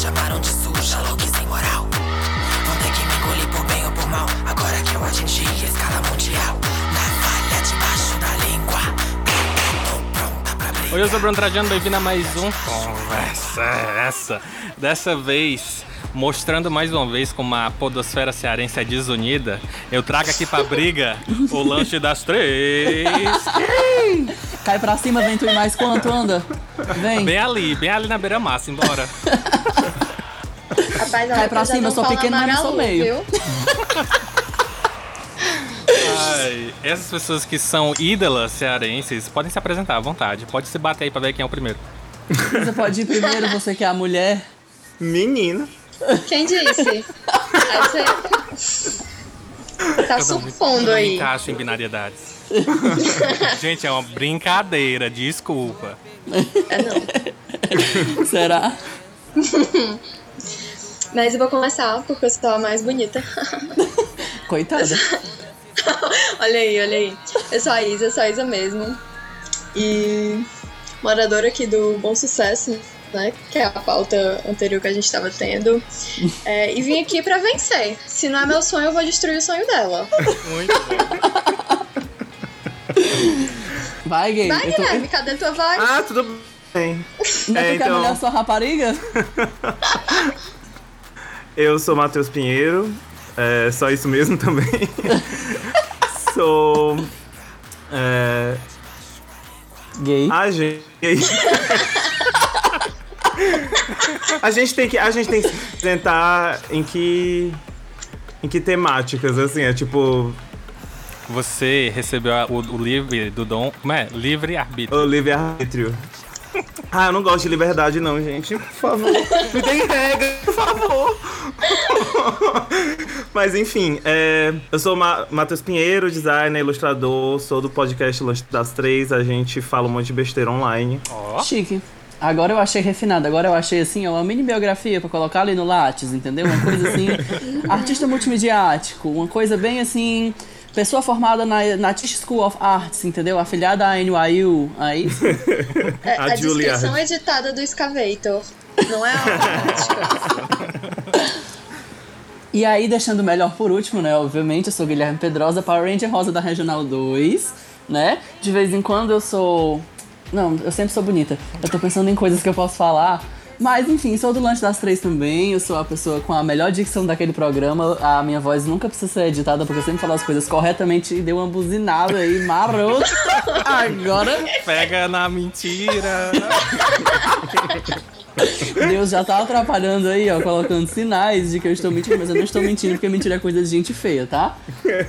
chamaram de suja, louca e sem moral. Vão ter que me engolir por bem ou por mal. Agora que eu atingi a escala mundial. Na falha debaixo da língua. Oi, eu sou o Bruno Trajano, bem-vindo a mais um Conversa é Essa. Dessa vez, mostrando mais uma vez como a podosfera cearense é desunida, eu trago aqui pra briga o lanche das três. Cai pra cima, vem tu e mais quanto, anda? Vem. Bem ali, bem ali na beira-massa, embora. Rapaz, Cai pra cima, eu sou pequeno, mas não sou meio. Ai, essas pessoas que são ídolas cearenses podem se apresentar à vontade. Pode se bater aí pra ver quem é o primeiro. Você pode ir primeiro, você que é a mulher. Menino. Quem disse? Aí você... Tá Eu não supondo eu me aí. encaixo em binariedades. Gente, é uma brincadeira, desculpa. É não. Será? Mas eu vou começar porque eu sou a mais bonita. Coitada. olha aí, olha aí. Eu sou a Isa, eu sou a Isa mesmo. E moradora aqui do Bom Sucesso, né? Que é a pauta anterior que a gente tava tendo. É, e vim aqui pra vencer. Se não é meu sonho, eu vou destruir o sonho dela. Muito bom. Vai, gay. Vai, tô... Guilherme, cadê tua voz? Ah, tudo bem. Não É, tu quer então- mulher sua rapariga? Eu sou Matheus Pinheiro. É só isso mesmo também. sou. É... Gay. Ah, gente. a gente tem que a gente tem que se apresentar em que em que temáticas assim é tipo Você recebeu o, o livre do dom. Como é? Livre arbítrio. o livre arbítrio ah eu não gosto de liberdade não gente por favor me tem regra por favor mas enfim é, eu sou Ma Matheus Pinheiro designer ilustrador sou do podcast Lanche das Três a gente fala um monte de besteira online Ó. Chique. Agora eu achei refinado, agora eu achei assim, ó, uma mini biografia pra colocar ali no Lattes, entendeu? Uma coisa assim, artista multimediático, uma coisa bem assim, pessoa formada na, na Tisch School of Arts, entendeu? Afiliada à NYU, aí É, a a descrição editada do Scavator. Não é automática. E aí, deixando o melhor por último, né? Obviamente, eu sou Guilherme Pedrosa, Power Ranger Rosa da Regional 2, né? De vez em quando eu sou. Não, eu sempre sou bonita. Eu tô pensando em coisas que eu posso falar. Mas enfim, sou do Lanche das Três também. Eu sou a pessoa com a melhor dicção daquele programa. A minha voz nunca precisa ser editada, porque eu sempre falo as coisas corretamente e deu uma buzinada aí, marota. Agora, Pega na mentira. Deus já tá atrapalhando aí, ó, colocando sinais de que eu estou mentindo, mas eu não estou mentindo, porque mentira é coisa de gente feia, tá?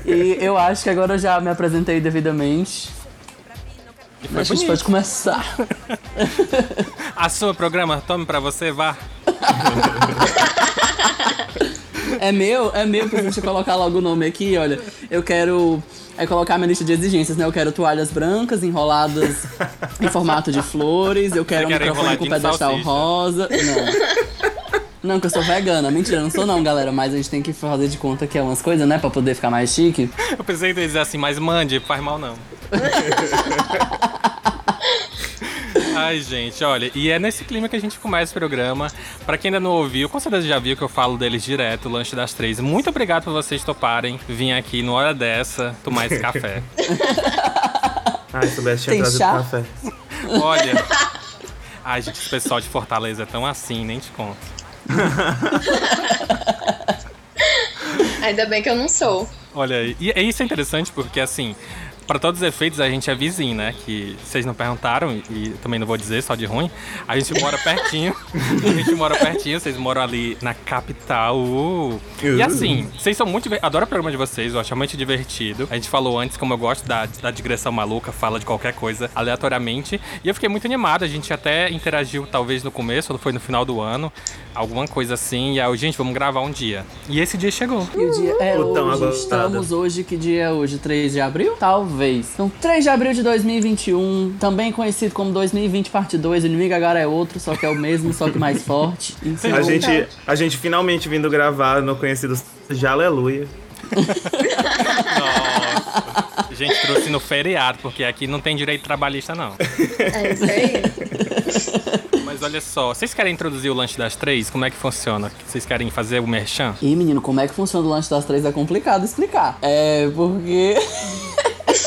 E eu acho que agora eu já me apresentei devidamente. E foi gente pode começar. Assuma o programa, tome pra você, vá. É meu, é meu, deixa eu colocar logo o nome aqui, olha. Eu quero é colocar minha lista de exigências, né? Eu quero toalhas brancas enroladas em formato de flores, eu quero um microfone com pedestal salsicha? rosa. Não. Não, que eu sou vegana. Mentira, não sou não, galera. Mas a gente tem que fazer de conta que é umas coisas, né? Pra poder ficar mais chique. Eu pensei que ia dizer assim, mas mande, faz mal não. Ai, gente, olha, e é nesse clima que a gente começa o programa. Pra quem ainda não ouviu, com certeza já viu que eu falo deles direto, o Lanche das Três. Muito obrigado por vocês toparem vir aqui numa hora dessa tomar esse café. ai se soubesse tinha trazido chá? café Olha. Ai, gente, esse pessoal de Fortaleza é tão assim, nem te conto. Ainda bem que eu não sou. Olha aí. E e isso é interessante porque, assim, pra todos os efeitos, a gente é vizinho, né? Que vocês não perguntaram, e também não vou dizer, só de ruim. A gente mora pertinho. a gente mora pertinho, vocês moram ali na capital. Uh. E assim, vocês são muito. Adoro o programa de vocês, eu acho muito divertido. A gente falou antes como eu gosto da, da digressão maluca, fala de qualquer coisa aleatoriamente. E eu fiquei muito animado. A gente até interagiu, talvez no começo, ou foi no final do ano, alguma coisa assim. E aí, gente, vamos gravar um dia. E esse dia chegou. E o dia é hoje. Estamos hoje, que dia é hoje? 3 de abril? Talvez. Então, 3 de abril de 2021, também conhecido como 2020 parte 2. O inimigo agora é outro, só que é o mesmo, só que mais forte. A gente a gente finalmente vindo gravar no conhecido de Aleluia Nossa. A gente trouxe no feriado, porque aqui não tem direito trabalhista, não. É isso aí. Mas olha só, vocês querem introduzir o lanche das três? Como é que funciona? Vocês querem fazer o merchan? E menino, como é que funciona o lanche das três é complicado explicar. É porque.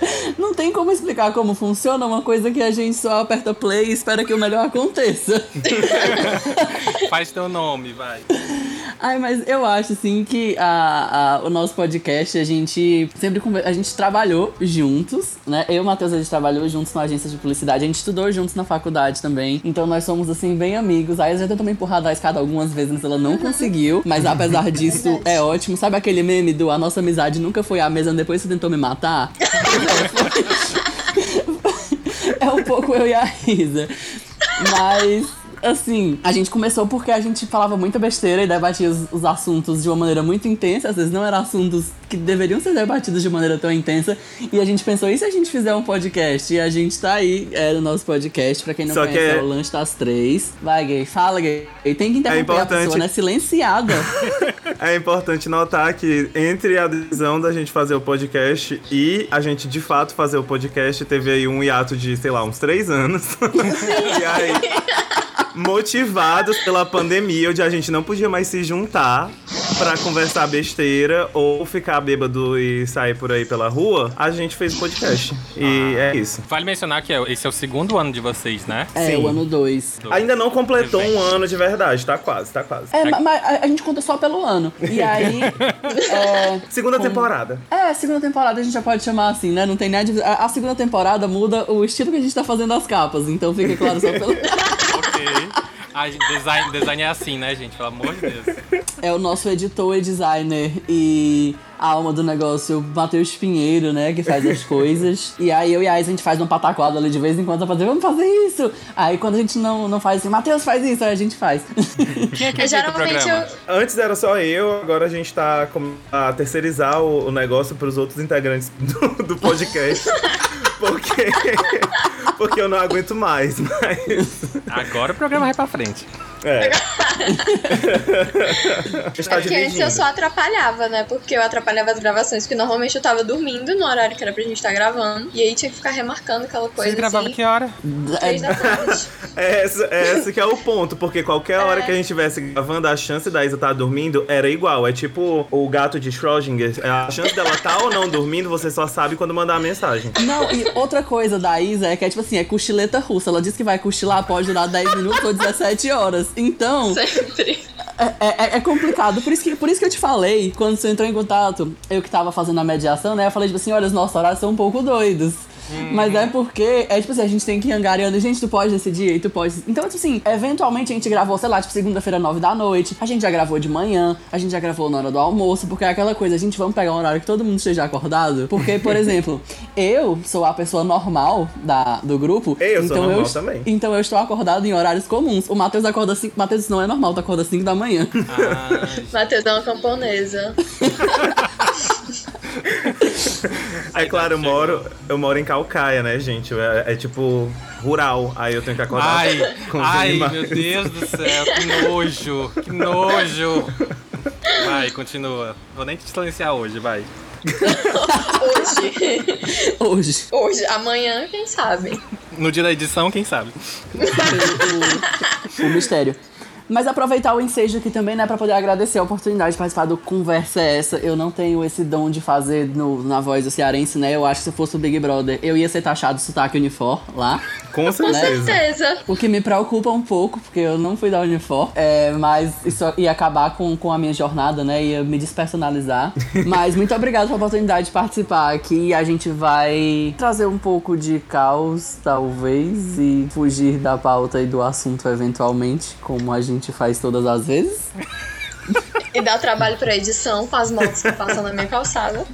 Não tem como explicar como funciona uma coisa que a gente só aperta play e espera que o melhor aconteça. Faz teu nome, vai. Ai, mas eu acho, assim, que a, a- o nosso podcast, a gente sempre conver- a gente trabalhou juntos, né? Eu e o Matheus, a gente trabalhou juntos na agência de publicidade, a gente estudou juntos na faculdade também. Então nós somos, assim, bem amigos. Aí já tentou me empurrar da escada algumas vezes, mas ela não conseguiu. Mas apesar disso, é ótimo. Sabe aquele meme do A Nossa Amizade Nunca Foi a Mesma, depois você tentou me matar? É um pouco eu e a Isa. Mas, assim, a gente começou porque a gente falava muita besteira e debatia os, os assuntos de uma maneira muito intensa. Às vezes não eram assuntos que deveriam ser debatidos de maneira tão intensa. E a gente pensou, e se a gente fizer um podcast? E a gente tá aí, é no nosso podcast. Pra quem não Só que conhece, é... é- o Lanche das Três. Vai, gay, fala, gay. E tem que interromper a importante. pessoa, né? Silenciada. É importante notar que entre a decisão da gente fazer o podcast e a gente de fato fazer o podcast, teve aí um hiato de, sei lá, uns três anos. e aí, motivados pela pandemia, onde a gente não podia mais se juntar pra conversar besteira ou ficar bêbado e sair por aí pela rua, a gente fez o podcast. E é isso. Vale mencionar que é- esse é o segundo ano de vocês, né? é, Sim. o ano 2. Ainda não completou um ano de verdade, tá quase, tá quase. É, ma- mas a, gente conta só pelo ano. E aí. é, Segunda com- temporada. É, segunda temporada a gente já pode chamar assim, né? Não tem nada a segunda temporada muda o estilo que a gente tá fazendo as capas, então fica claro só pelo. A gente- design, design é assim, né, gente? Pelo amor de Deus. É o nosso editor e designer e a alma do negócio, o Matheus Pinheiro, né? Que faz as coisas. E aí eu e a Ais, a gente faz uma pataquada ali de vez em quando pra fazer, vamos fazer isso! Aí quando a gente não, não faz assim, Matheus faz isso, aí a gente faz. Quem é que o Geralmente eu, Antes era só eu, agora a gente tá com- a terceirizar o, o negócio pros outros integrantes do, do podcast. porque, porque eu não aguento mais, mas. Agora o programa vai pra frente. É. Porque antes dividindo. eu só atrapalhava, né? Porque eu atrapalhava as gravações, porque normalmente eu tava dormindo no horário que era pra gente estar gravando. E aí tinha que ficar remarcando aquela coisa Vocês gravavam assim. que hora? Três da tarde. É esse, é esse que é o ponto, porque qualquer hora que a gente estivesse gravando, a chance da Isa estar dormindo era igual. É tipo o gato de Schrödinger. A chance dela estar ou não dormindo, você só sabe quando mandar a mensagem. Não, e outra coisa da Isa é que é tipo assim, é cochileta russa. Ela diz que vai cochilar, pode durar 10 minutos ou 17 horas. Então, Sempre. é, é- é complicado. Por isso, que, por isso que eu te falei, quando você entrou em contato, eu que tava fazendo a mediação, né? Eu falei, tipo assim, olha, os nossos horários são um pouco doidos. Mas é porque, é tipo assim, a gente tem que ir angariando. Gente, tu pode decidir, e tu pode. Então, tipo assim, eventualmente a gente gravou, sei lá, tipo, segunda-feira, nove da noite. A gente já gravou de manhã, a gente já gravou na hora do almoço, porque é aquela coisa, a gente vamos pegar um horário que todo mundo esteja acordado. Porque, por exemplo, eu sou a pessoa normal da, do grupo. Eu sou então normal eu, também. Então eu estou acordado em horários comuns. O Matheus acorda 5. Matheus isso não é normal, tu acorda 5 da manhã. Ah, Matheus é uma camponesa. Aí, claro, eu moro, eu moro em Calcaia, né, gente? É, é tipo rural. Aí eu tenho que acordar ai, com ai, animais. meu Deus do céu, que nojo, que nojo. Vai, continua. Vou nem te silenciar hoje, vai. Hoje. Hoje. Hoje. Amanhã, quem sabe? No dia da edição, quem sabe? o mistério. Mas aproveitar o ensejo aqui também, né, pra poder agradecer a oportunidade de participar do Conversa é Essa. Eu não tenho esse dom de fazer no, na voz do cearense, né? Eu acho que se fosse o Big Brother, eu ia ser taxado sotaque unifor lá. Com Com certeza. certeza. O que me preocupa um pouco, porque eu não fui da Unifor. É, mas isso ia acabar com, com a minha jornada, né? Ia me despersonalizar. mas muito obrigado pela oportunidade de participar aqui. A gente vai trazer um pouco de caos, talvez, e fugir da pauta e do assunto eventualmente, como a gente faz todas as vezes. E dá trabalho pra edição com as motos que passam na minha calçada.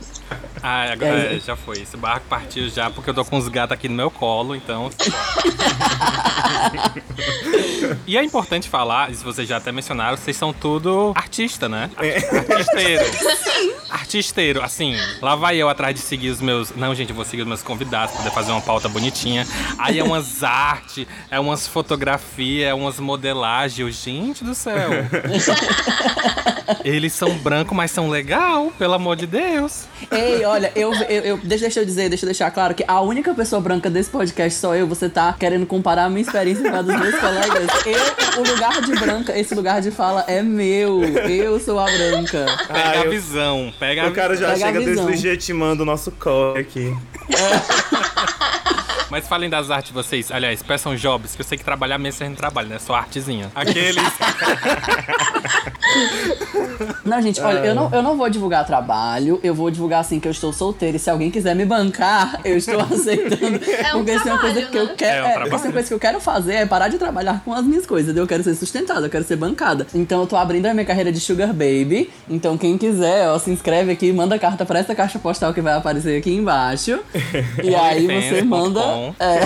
Ah, agora É. é, já foi. Esse barco partiu já porque eu tô com os gatos aqui no meu colo, então. E é importante falar, se vocês já até mencionaram, vocês são tudo artista, né? Artisteiro. Artisteiro, assim, lá vai eu atrás de seguir os meus. Não, gente, eu vou seguir os meus convidados pra poder fazer uma pauta bonitinha. Aí é umas artes, é umas fotografias, é umas modelagens. Gente do céu. Eles são brancos, mas são legal, pelo amor de Deus. Ei, olha, eu, eu, eu- deixa, deixa eu dizer, deixa eu deixar claro que a única pessoa branca desse podcast sou eu. Você tá querendo comparar a minha experiência com a dos meus colegas. Eu, o lugar de branca, esse lugar de fala é meu. Eu sou a branca. Pega Ah, a eu- visão, pega a O cara já Pega a chega deslegitimando o nosso core aqui. Mas falem das artes de vocês. Aliás, peçam jobs, que eu sei que trabalhar mesmo vocês não trabalham, né? Só artezinha. Aqueles. Não, gente, olha, eu, não, eu não vou divulgar trabalho, eu vou divulgar assim que eu estou solteira. E se alguém quiser me bancar, eu estou aceitando. É um porque se é uma coisa trabalho, que eu né? quero. É um É, trabalho. se é uma coisa que eu quero fazer é parar de trabalhar com as minhas coisas. Eu quero ser sustentada, eu quero ser bancada. Então eu tô abrindo a minha carreira de Sugar Baby. Então quem quiser, ó, se inscreve aqui, manda carta pra essa caixa postal que vai aparecer aqui embaixo. e aí você manda. É,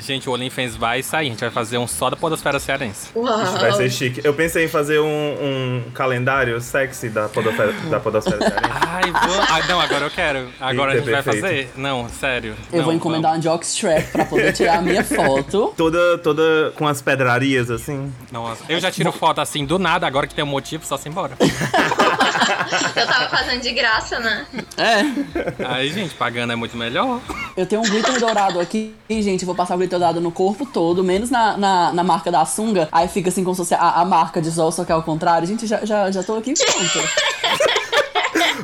Gente, o OnlyFans vai sair. A gente vai fazer um só da Podosfera Cearense. Uau. Vai ser chique. Eu pensei em fazer um, um calendário sexy da podosfera, da podosfera cearense. Ai, vou... ah, não, agora eu quero. Agora Eita, a gente vai perfeito. fazer. Não, sério. eu Não, vou encomendar vamos. um jockstrap pra poder tirar a minha foto. Toda, toda com as pedrarias, assim. Nossa, eu já tiro foto assim do nada, agora que tem um motivo, só se embora. Eu tava fazendo de graça, né? É. Aí, gente, pagando é muito melhor. Eu tenho um glitter dourado aqui, e, gente, vou passar o glitter dourado no corpo todo, menos na, na, na marca da sunga. Aí fica assim como se fosse a, a marca de sol, só que é ao contrário. Gente, já, já, já tô aqui pronto.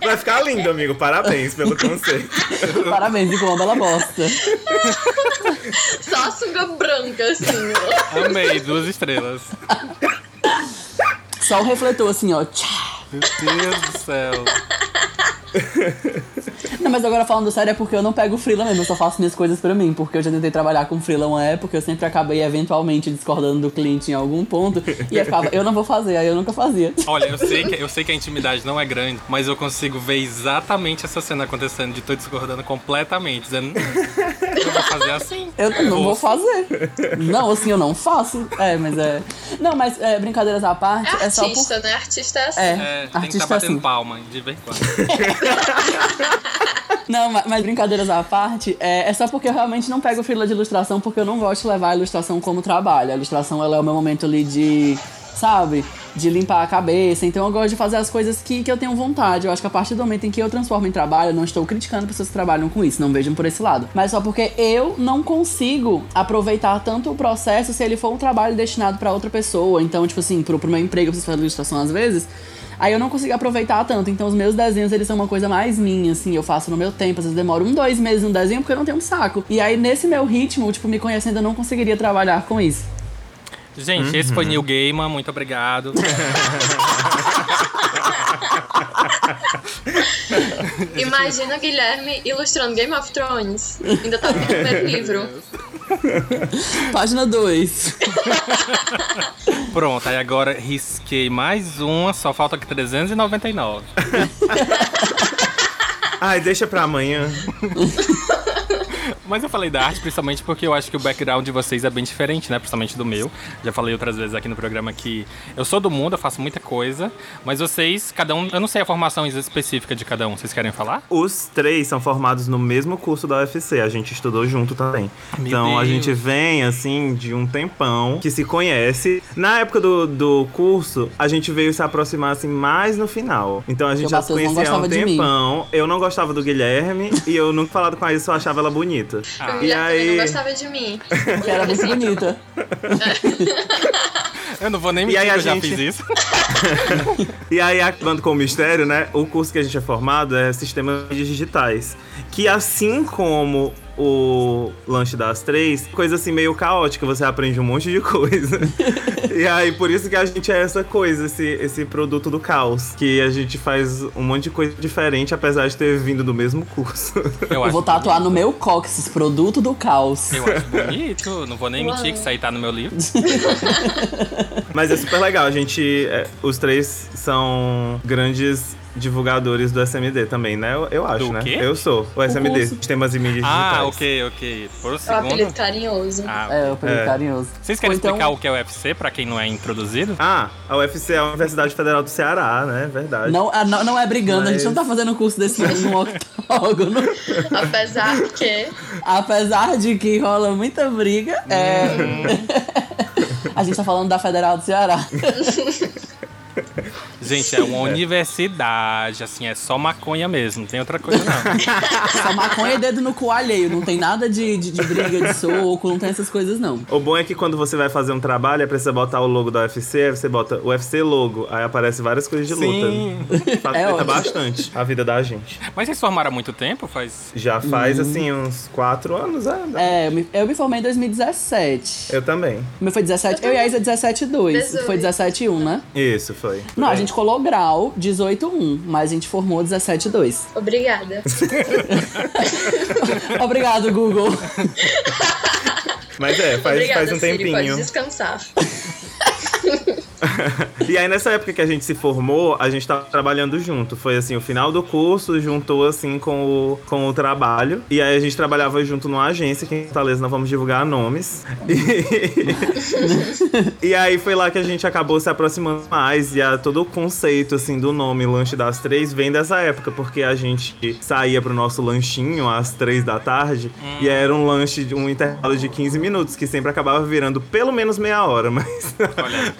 Vai ficar lindo, amigo. Parabéns pelo conceito. Parabéns, com uma bela bosta. Só a sunga branca, assim. Amei, duas estrelas. Só o refletor, assim, ó. Meu Deus do céu. Não, mas agora falando sério, é porque eu não pego frila mesmo, eu só faço minhas coisas pra mim. Porque eu já tentei trabalhar com frila uma época, eu sempre acabei eventualmente discordando do cliente em algum ponto. E eu ficava, eu não vou fazer, aí eu nunca fazia. Olha, eu sei, que, eu sei que a intimidade não é grande, mas eu consigo ver exatamente essa cena acontecendo de tô discordando completamente, dizendo, "Não, eu vou fazer assim. Eu não vou fazer. Não, assim, eu não faço. É, mas é. Não, mas é, brincadeiras à parte, É é, só por. artista, né? Artista é assim. É, É, tem que estar artista batendo assim. palma, de vez em quando. Não, ma- mas brincadeiras à parte, é, é só porque eu realmente não pego fila de ilustração, porque eu não gosto de levar a ilustração como trabalho. A ilustração, ela é o meu momento ali de, sabe, de limpar a cabeça. Então eu gosto de fazer as coisas que, que eu tenho vontade. Eu acho que a partir do momento em que eu transformo em trabalho, eu não estou criticando pessoas que trabalham com isso, não vejam por esse lado. Mas só porque eu não consigo aproveitar tanto o processo se ele for um trabalho destinado pra outra pessoa. Então, tipo assim, pro, pro meu emprego, eu preciso fazer ilustração às vezes. Aí eu não consigo aproveitar tanto. Então os meus desenhos, eles são uma coisa mais minha, assim. Eu faço no meu tempo. Às vezes demoro um, dois meses um desenho porque eu não tenho um saco. E aí, nesse meu ritmo, tipo, me conhecendo, eu não conseguiria trabalhar com isso. Gente, esse foi Neil Gaiman, muito obrigado. Imagina o Guilherme ilustrando Game of Thrones. Ainda tá no primeiro livro. Página 2. Pronto, aí agora risquei mais uma, só falta aqui 399. Ai, deixa pra amanhã. Mas eu falei da arte principalmente porque eu acho que o background de vocês é bem diferente, né? Principalmente do meu. Já falei outras vezes aqui no programa que eu sou do mundo, eu faço muita coisa, mas vocês, cada um, eu não sei a formação específica de cada um. Vocês querem falar? Os três são formados no mesmo curso da UFC. A gente estudou junto também. Meu então a Deus. gente vem, assim, de um tempão que se conhece. Na época do, do curso, a gente veio se aproximar, assim, mais no final. Então a gente já se conhecia há um tempão. Eu não gostava do Guilherme e eu nunca falado com a Isa, eu achava ela bonita. Ah. o E aí. não gostava de mim. Que era muito bonita. Eu não vou nem E mentir aí a eu já gente- fiz isso. E aí, acabando com o mistério, né? O curso que a gente é formado é Sistemas Digitais. Que assim como o lanche das três, coisa assim meio caótica, você aprende um monte de coisa. e aí, por isso que a gente é essa coisa, esse, esse produto do caos. Que a gente faz um monte de coisa diferente, apesar de ter vindo do mesmo curso. Eu, Eu vou tatuar no meu cóccix, produto do caos. Eu acho bonito, não vou nem mentir que isso aí tá no meu livro. Mas é super legal, a gente. é, os três são grandes divulgadores do SMD também, né? Eu, eu acho, Do né? quê? Eu sou. O SMD, curso. Sistemas e Mídias Ah, Digitais. ok, ok. Por um É o apelido segundo. carinhoso. Ah, É, eu peguei É. carinhoso. Vocês querem então- explicar o que é o UFC pra quem não é introduzido? Ah, a UFC é a Universidade Federal do Ceará, né? Verdade. Não, ah, não, não é brigando, a gente não tá Mas- fazendo curso desse no octógono. Apesar que. Apesar de que rola muita briga, é. Hum. a gente tá falando da Federal do Ceará. Gente, é uma universidade, assim, é só maconha mesmo, não tem outra coisa não. Só maconha e dedo no cu alheio. Não tem nada de, de, de briga, de soco, não tem essas coisas, não. O bom é que quando você vai fazer um trabalho, é precisa botar o logo da UFC, aí você bota UFC logo, aí aparece várias coisas de Sim. luta. Facilita É bastante a vida da gente. Mas vocês formaram há muito tempo? Faz. Já faz, assim, uns quatro anos, é? É, eu me, eu me formei em 2017. Eu também. O meu foi 17. Eu e a Isa 17 2. 18. Foi 17 1, né? Isso, foi. Não, a gente colou grau 18 1, mas a gente formou 17 2. Obrigada. Obrigado, Google. Mas é, faz, Obrigada, faz um Siri, pode tempinho. descansar. E aí, nessa época que a gente se formou, a gente tava trabalhando junto. Foi assim, o final do curso juntou assim com o, com o trabalho. E aí a gente trabalhava junto numa agência, que em Fortaleza não vamos divulgar nomes. E, e aí foi lá que a gente acabou se aproximando mais. E a, todo o conceito assim do nome Lanche das Três vem dessa época, porque a gente saía pro nosso lanchinho às três da tarde. E era um lanche de um intervalo de 15 minutos, que sempre acabava virando pelo menos meia hora, mas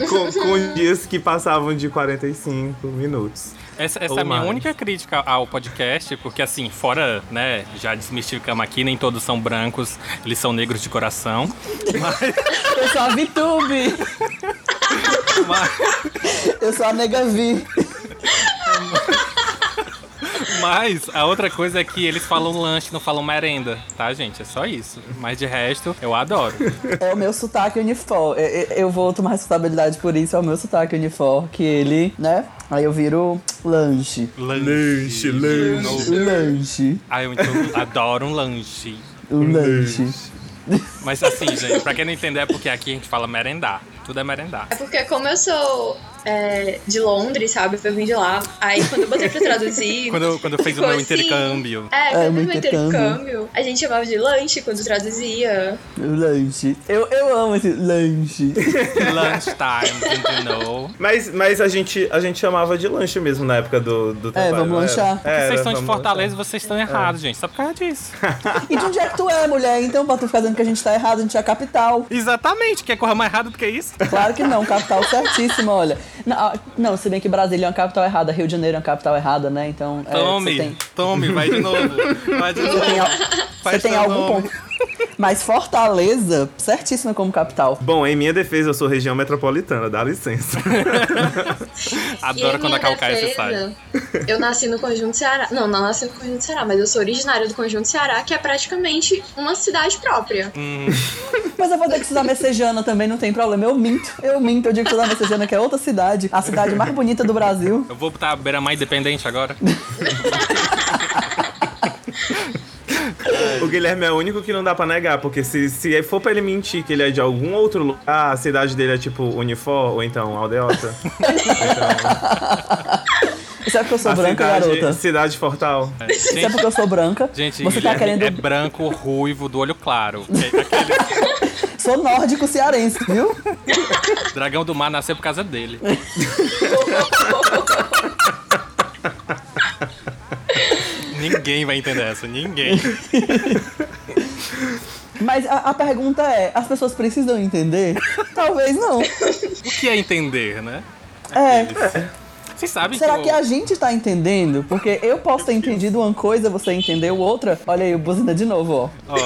com, com dias que passavam de 45 minutos. essa, essa é a minha mais. única crítica ao podcast, porque assim, fora, né, já desmistificamos aqui, nem todos são brancos, eles são negros de coração. Eu sou a VTube. Mas, Eu sou a Nega Vi. mas a outra coisa é que eles falam lanche, não falam merenda, tá, gente? É só isso. Mas de resto, eu adoro. É o meu sotaque unifor. Eu, eu- eu vou tomar responsabilidade por isso. É o meu sotaque unifor. Que ele, né? Aí eu viro lanche. Lanche, lanche. Lanche. Ah, eu então adoro um lanche. O lanche. Mas assim, gente, pra quem não entender é porque aqui a gente fala merendar. Tudo é merendar. É porque como eu sou é, de Londres, sabe? Eu vim de lá. Aí quando eu botei pra traduzir. Quando, quando eu fiz o meu assim. intercâmbio. É, quando É, eu meu intercâmbio. intercâmbio, a gente chamava de lanche quando traduzia. Lanche. Eu, eu amo esse lanche. Lunchtime, you know. Mas, mas a, gente, a gente chamava de lanche mesmo na época do, do trabalho. vamos não era? lanchar. Era, vocês estão de vamos Fortaleza, vocês estão errados, gente. Só por causa disso. E de onde é que tu é, mulher? Então, pra tu ficar dizendo que a gente tá errado, a gente é a capital. Exatamente, quer correr mais errado do que isso? Claro que não, capital certíssima, olha. Não, ah, não, se bem que Brasília é uma capital errada, Rio de Janeiro é uma capital errada, né? Então, é, Tome, você tem, tome, vai de novo. Vai de novo. tem, al- você tem algum ponto. Mas Fortaleza, certíssima como capital. Bom, em minha defesa, eu sou região metropolitana, dá licença. Adoro quando a Calcaia se sai. Eu nasci no Conjunto Ceará. Não, não nasci no Conjunto Ceará, mas eu sou originária do Conjunto Ceará, que é praticamente uma cidade própria. Hum. Mas eu vou ter que estudar Messejana também, não tem problema. Eu minto, eu minto. Eu digo que estudar Messejana, que é outra cidade. A cidade mais bonita do Brasil. Eu vou botar beira mais independente agora. o Guilherme é o único que não dá pra negar, porque se, se for pra ele mentir que ele é de algum outro lugar, a cidade dele é tipo Unifor ou então Aldeota. Isso é porque eu sou a branca, cidade, garota. cidade Fortal. É, Isso é Gente, porque eu sou branca. gente Você tá Guilherme querendo. é branco, ruivo, do olho claro. É Aquele Sou nórdico cearense, viu? dragão do mar nasceu por causa dele. Ninguém vai entender essa, ninguém. Mas a, a pergunta é: as pessoas precisam entender? Talvez não. O que é entender, né? É. Vocês sabem Será que, que a gente tá entendendo? Porque eu posso ter entendido uma coisa, você entendeu outra. Olha aí, o buzina de novo, ó. Ó,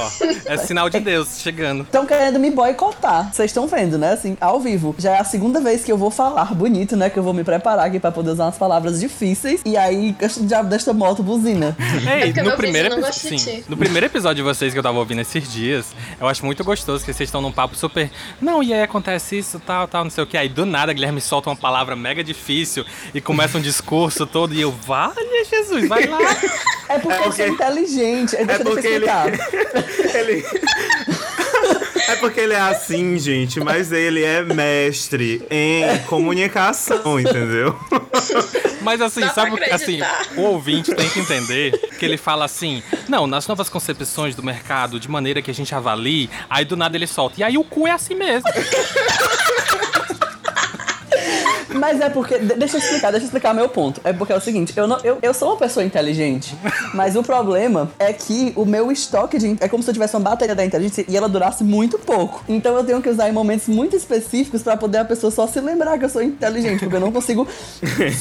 é sinal de Deus chegando. Estão querendo me boicotar. Vocês estão vendo, né? Assim, ao vivo. Já é a segunda vez que eu vou falar bonito, né? Que eu vou me preparar aqui pra poder usar umas palavras difíceis. E aí, o diabo desta moto buzina. Ei, porque no primeiro, vizinho não epi- gosta de sim, no primeiro episódio de vocês que eu tava ouvindo esses dias, eu acho muito gostoso que vocês estão num papo super. Não, e aí acontece isso, tal, tal, não sei o que. Aí do nada, Guilherme solta uma palavra mega difícil e começa um discurso todo e eu, vale Jesus, vai lá. É porque, eu sou inteligente. Deixa, É deixa eu porque ele, explicar. ele. É porque ele é assim, gente, mas ele é mestre em comunicação, entendeu? Mas assim, Dá sabe o que assim, o ouvinte tem que entender que ele fala assim: "Não, nas novas concepções do mercado, de maneira que a gente avalie", aí do nada ele solta. E aí o cu é assim mesmo. Mas é porque. de- Deixa eu explicar, deixa eu explicar meu ponto. É porque é o seguinte, eu, não, eu, eu sou uma pessoa inteligente, mas o problema é que o meu estoque de. É como se eu tivesse uma bateria da inteligência e ela durasse muito pouco. Então eu tenho que usar em momentos muito específicos pra poder a pessoa só se lembrar que eu sou inteligente, porque eu não consigo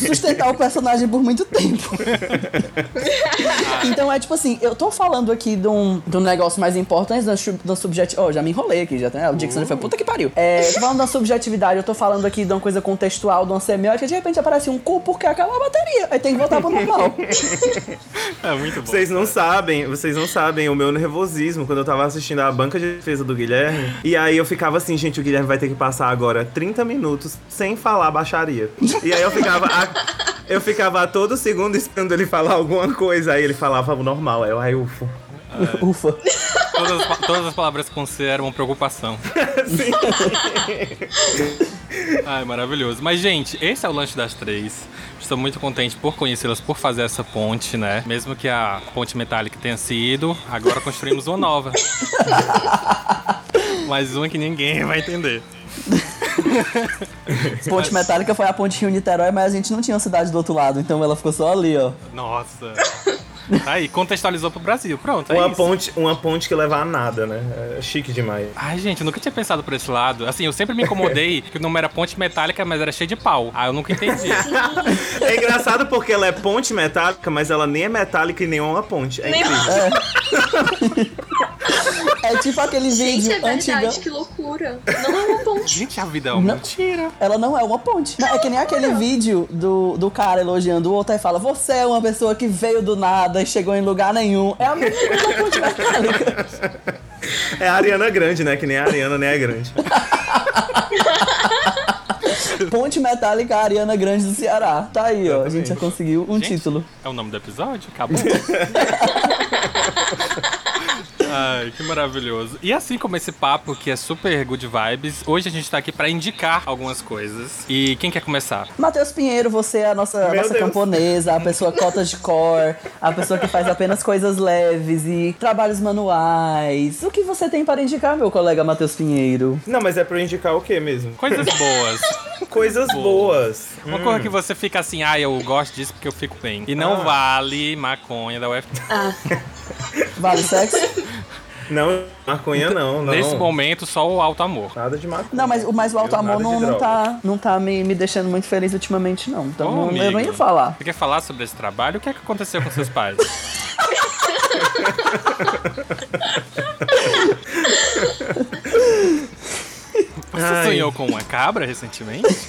sustentar o personagem por muito tempo. Então é tipo assim, eu tô falando aqui de um, de um negócio mais importante, da, da subjetividade. Oh, já me enrolei aqui, já tá? O Dixon foi puta que pariu. É, tô falando da subjetividade, eu tô falando aqui de uma coisa contextual, uma semiótica, de repente aparece um cu porque acabou a bateria. Aí tem que voltar pro normal. É muito bom. Vocês não sabem, vocês não sabem o meu nervosismo quando eu tava assistindo a banca de defesa do Guilherme. E aí eu ficava assim, gente, o Guilherme vai ter que passar agora 30 minutos sem falar baixaria. E aí eu ficava. A, eu ficava a todo segundo esperando ele falar alguma coisa. Aí ele falava o normal. Aí eu, ai, ufo. Ufa. Todas, as todas as palavras com C eram uma preocupação. Ai, maravilhoso. Mas, gente, esse é o lanche das três. Estou muito contente por conhecê-las, por fazer essa ponte, né? Mesmo que a ponte metálica tenha sido, agora construímos uma nova. Mais uma que ninguém vai entender. Ponte Metálica foi a ponte Rio-Niterói, mas a gente não tinha uma cidade do outro lado, então ela ficou só ali, ó. Nossa. Aí, contextualizou pro Brasil. Pronto, é Uma isso. ponte, uma ponte que leva a nada, né? É chique demais. Ai, gente, eu nunca tinha pensado por esse lado. Assim, eu sempre me incomodei que o nome era ponte metálica, mas era cheio de pau. Ah, eu nunca entendi. É engraçado porque ela é ponte metálica, mas ela nem é metálica e nem é uma ponte. É incrível. É tipo aquele Gente, vídeo é verdade, antigo. que loucura. Não é uma ponte. gente, a vida é uma Não. mentira. Ela não é uma ponte. Não, é que nem aquele vídeo do, do cara elogiando o outro e fala: Você é uma pessoa que veio do nada e chegou em lugar nenhum. É a mesma ponte metálica. É a Ariana Grande, né? Que nem a Ariana nem é grande. Ponte metálica Ariana Grande do Ceará. Tá aí, ó. A gente já conseguiu um Gente, título. É o nome do episódio? Acabou. Ai, que maravilhoso. E assim como esse papo que é super good vibes, hoje a gente tá aqui pra indicar algumas coisas. E quem quer começar? Matheus Pinheiro, você é a nossa, Meu nossa Deus. camponesa, a pessoa cotas de cor, a pessoa que faz apenas coisas leves e trabalhos manuais. O que você tem para indicar, meu colega Matheus Pinheiro? Não, mas é pra eu indicar o quê mesmo? Coisas boas. Coisas boas. Uma coisa que você fica assim, ah, eu gosto disso porque eu fico bem. E não Ah. vale maconha da UF. Vale sexo? Não, maconha não, não. Nesse momento, só o alto amor. Nada de maconha. Não, mas, mas o alto Eu, amor não, não tá, não tá me, me deixando muito feliz ultimamente, não. Então Ô, não- eu não ia falar. Você quer falar sobre esse trabalho? O que é que aconteceu com seus pais? Você Ai. sonhou com uma cabra recentemente?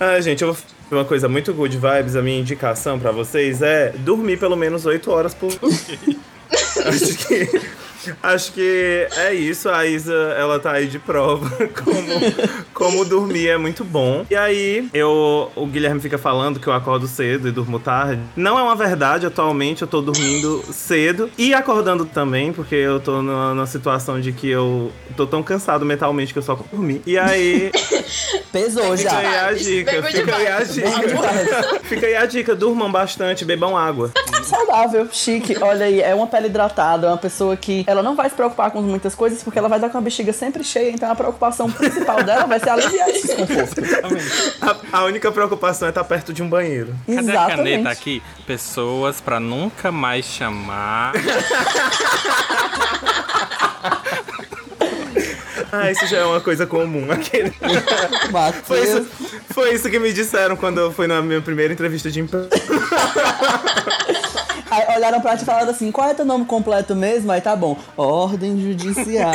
Ah, gente, eu vou uma coisa muito good vibes. A minha indicação pra vocês é dormir pelo menos 8 horas por Acho que. Acho que é isso, a Isa, ela tá aí de prova como, como dormir é muito bom. E aí, eu, o Guilherme fica falando que eu acordo cedo e durmo tarde. Não é uma verdade, atualmente eu tô dormindo cedo e acordando também, porque eu tô numa, numa situação de que eu tô tão cansado mentalmente que eu só dormir. E aí, Pesou fica aí já. a dica, fica aí a dica. Fica aí a dica, durmam bastante, bebam água. Saudável, chique. Olha aí, é uma pele hidratada, é uma pessoa que ela não vai se preocupar com muitas coisas porque ela vai estar com a bexiga sempre cheia, então a preocupação principal dela vai ser aliviar esse desconforto. A, a única preocupação é estar perto de um banheiro. Cadê a Exatamente. caneta aqui? Pessoas pra nunca mais chamar. Ah, isso já é uma coisa comum. Aquele... Foi, isso, foi isso que me disseram quando eu fui na minha primeira entrevista de emprego. aí olharam pra ti e falaram assim: qual é teu nome completo mesmo? Aí tá bom. Ordem judicial.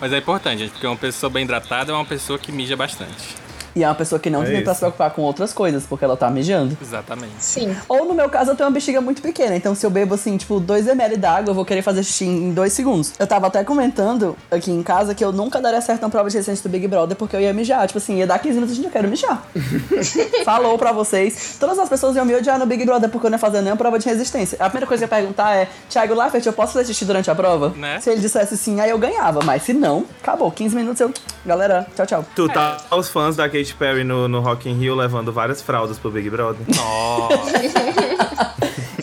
Mas é importante, gente, porque uma pessoa bem hidratada é uma pessoa que mija bastante. E é uma pessoa que não É tem pra se preocupar com outras coisas, porque ela tá mijando. Exatamente. Sim. Ou no meu caso, eu tenho uma bexiga muito pequena. Então, se eu bebo, assim, tipo, 2ml d'água, eu vou querer fazer xixi em 2 segundos. Eu tava até comentando aqui em casa que eu nunca daria certo na prova de resistência do Big Brother porque eu ia mijar. Tipo assim, ia dar 15 minutos e eu quero mijar. Falou pra vocês. Todas as pessoas iam me odiar no Big Brother porque eu não ia fazer nenhuma prova de resistência. A primeira coisa que eu ia perguntar é: Thiago Laffert, eu posso fazer xixi durante a prova? Né? Se ele dissesse sim, aí eu ganhava. Mas se não, acabou. 15 minutos eu. Galera, tchau, tchau. Tu tá os fãs da Katy Perry no, no Rock in Rio levando várias fraldas pro Big Brother. Nossa.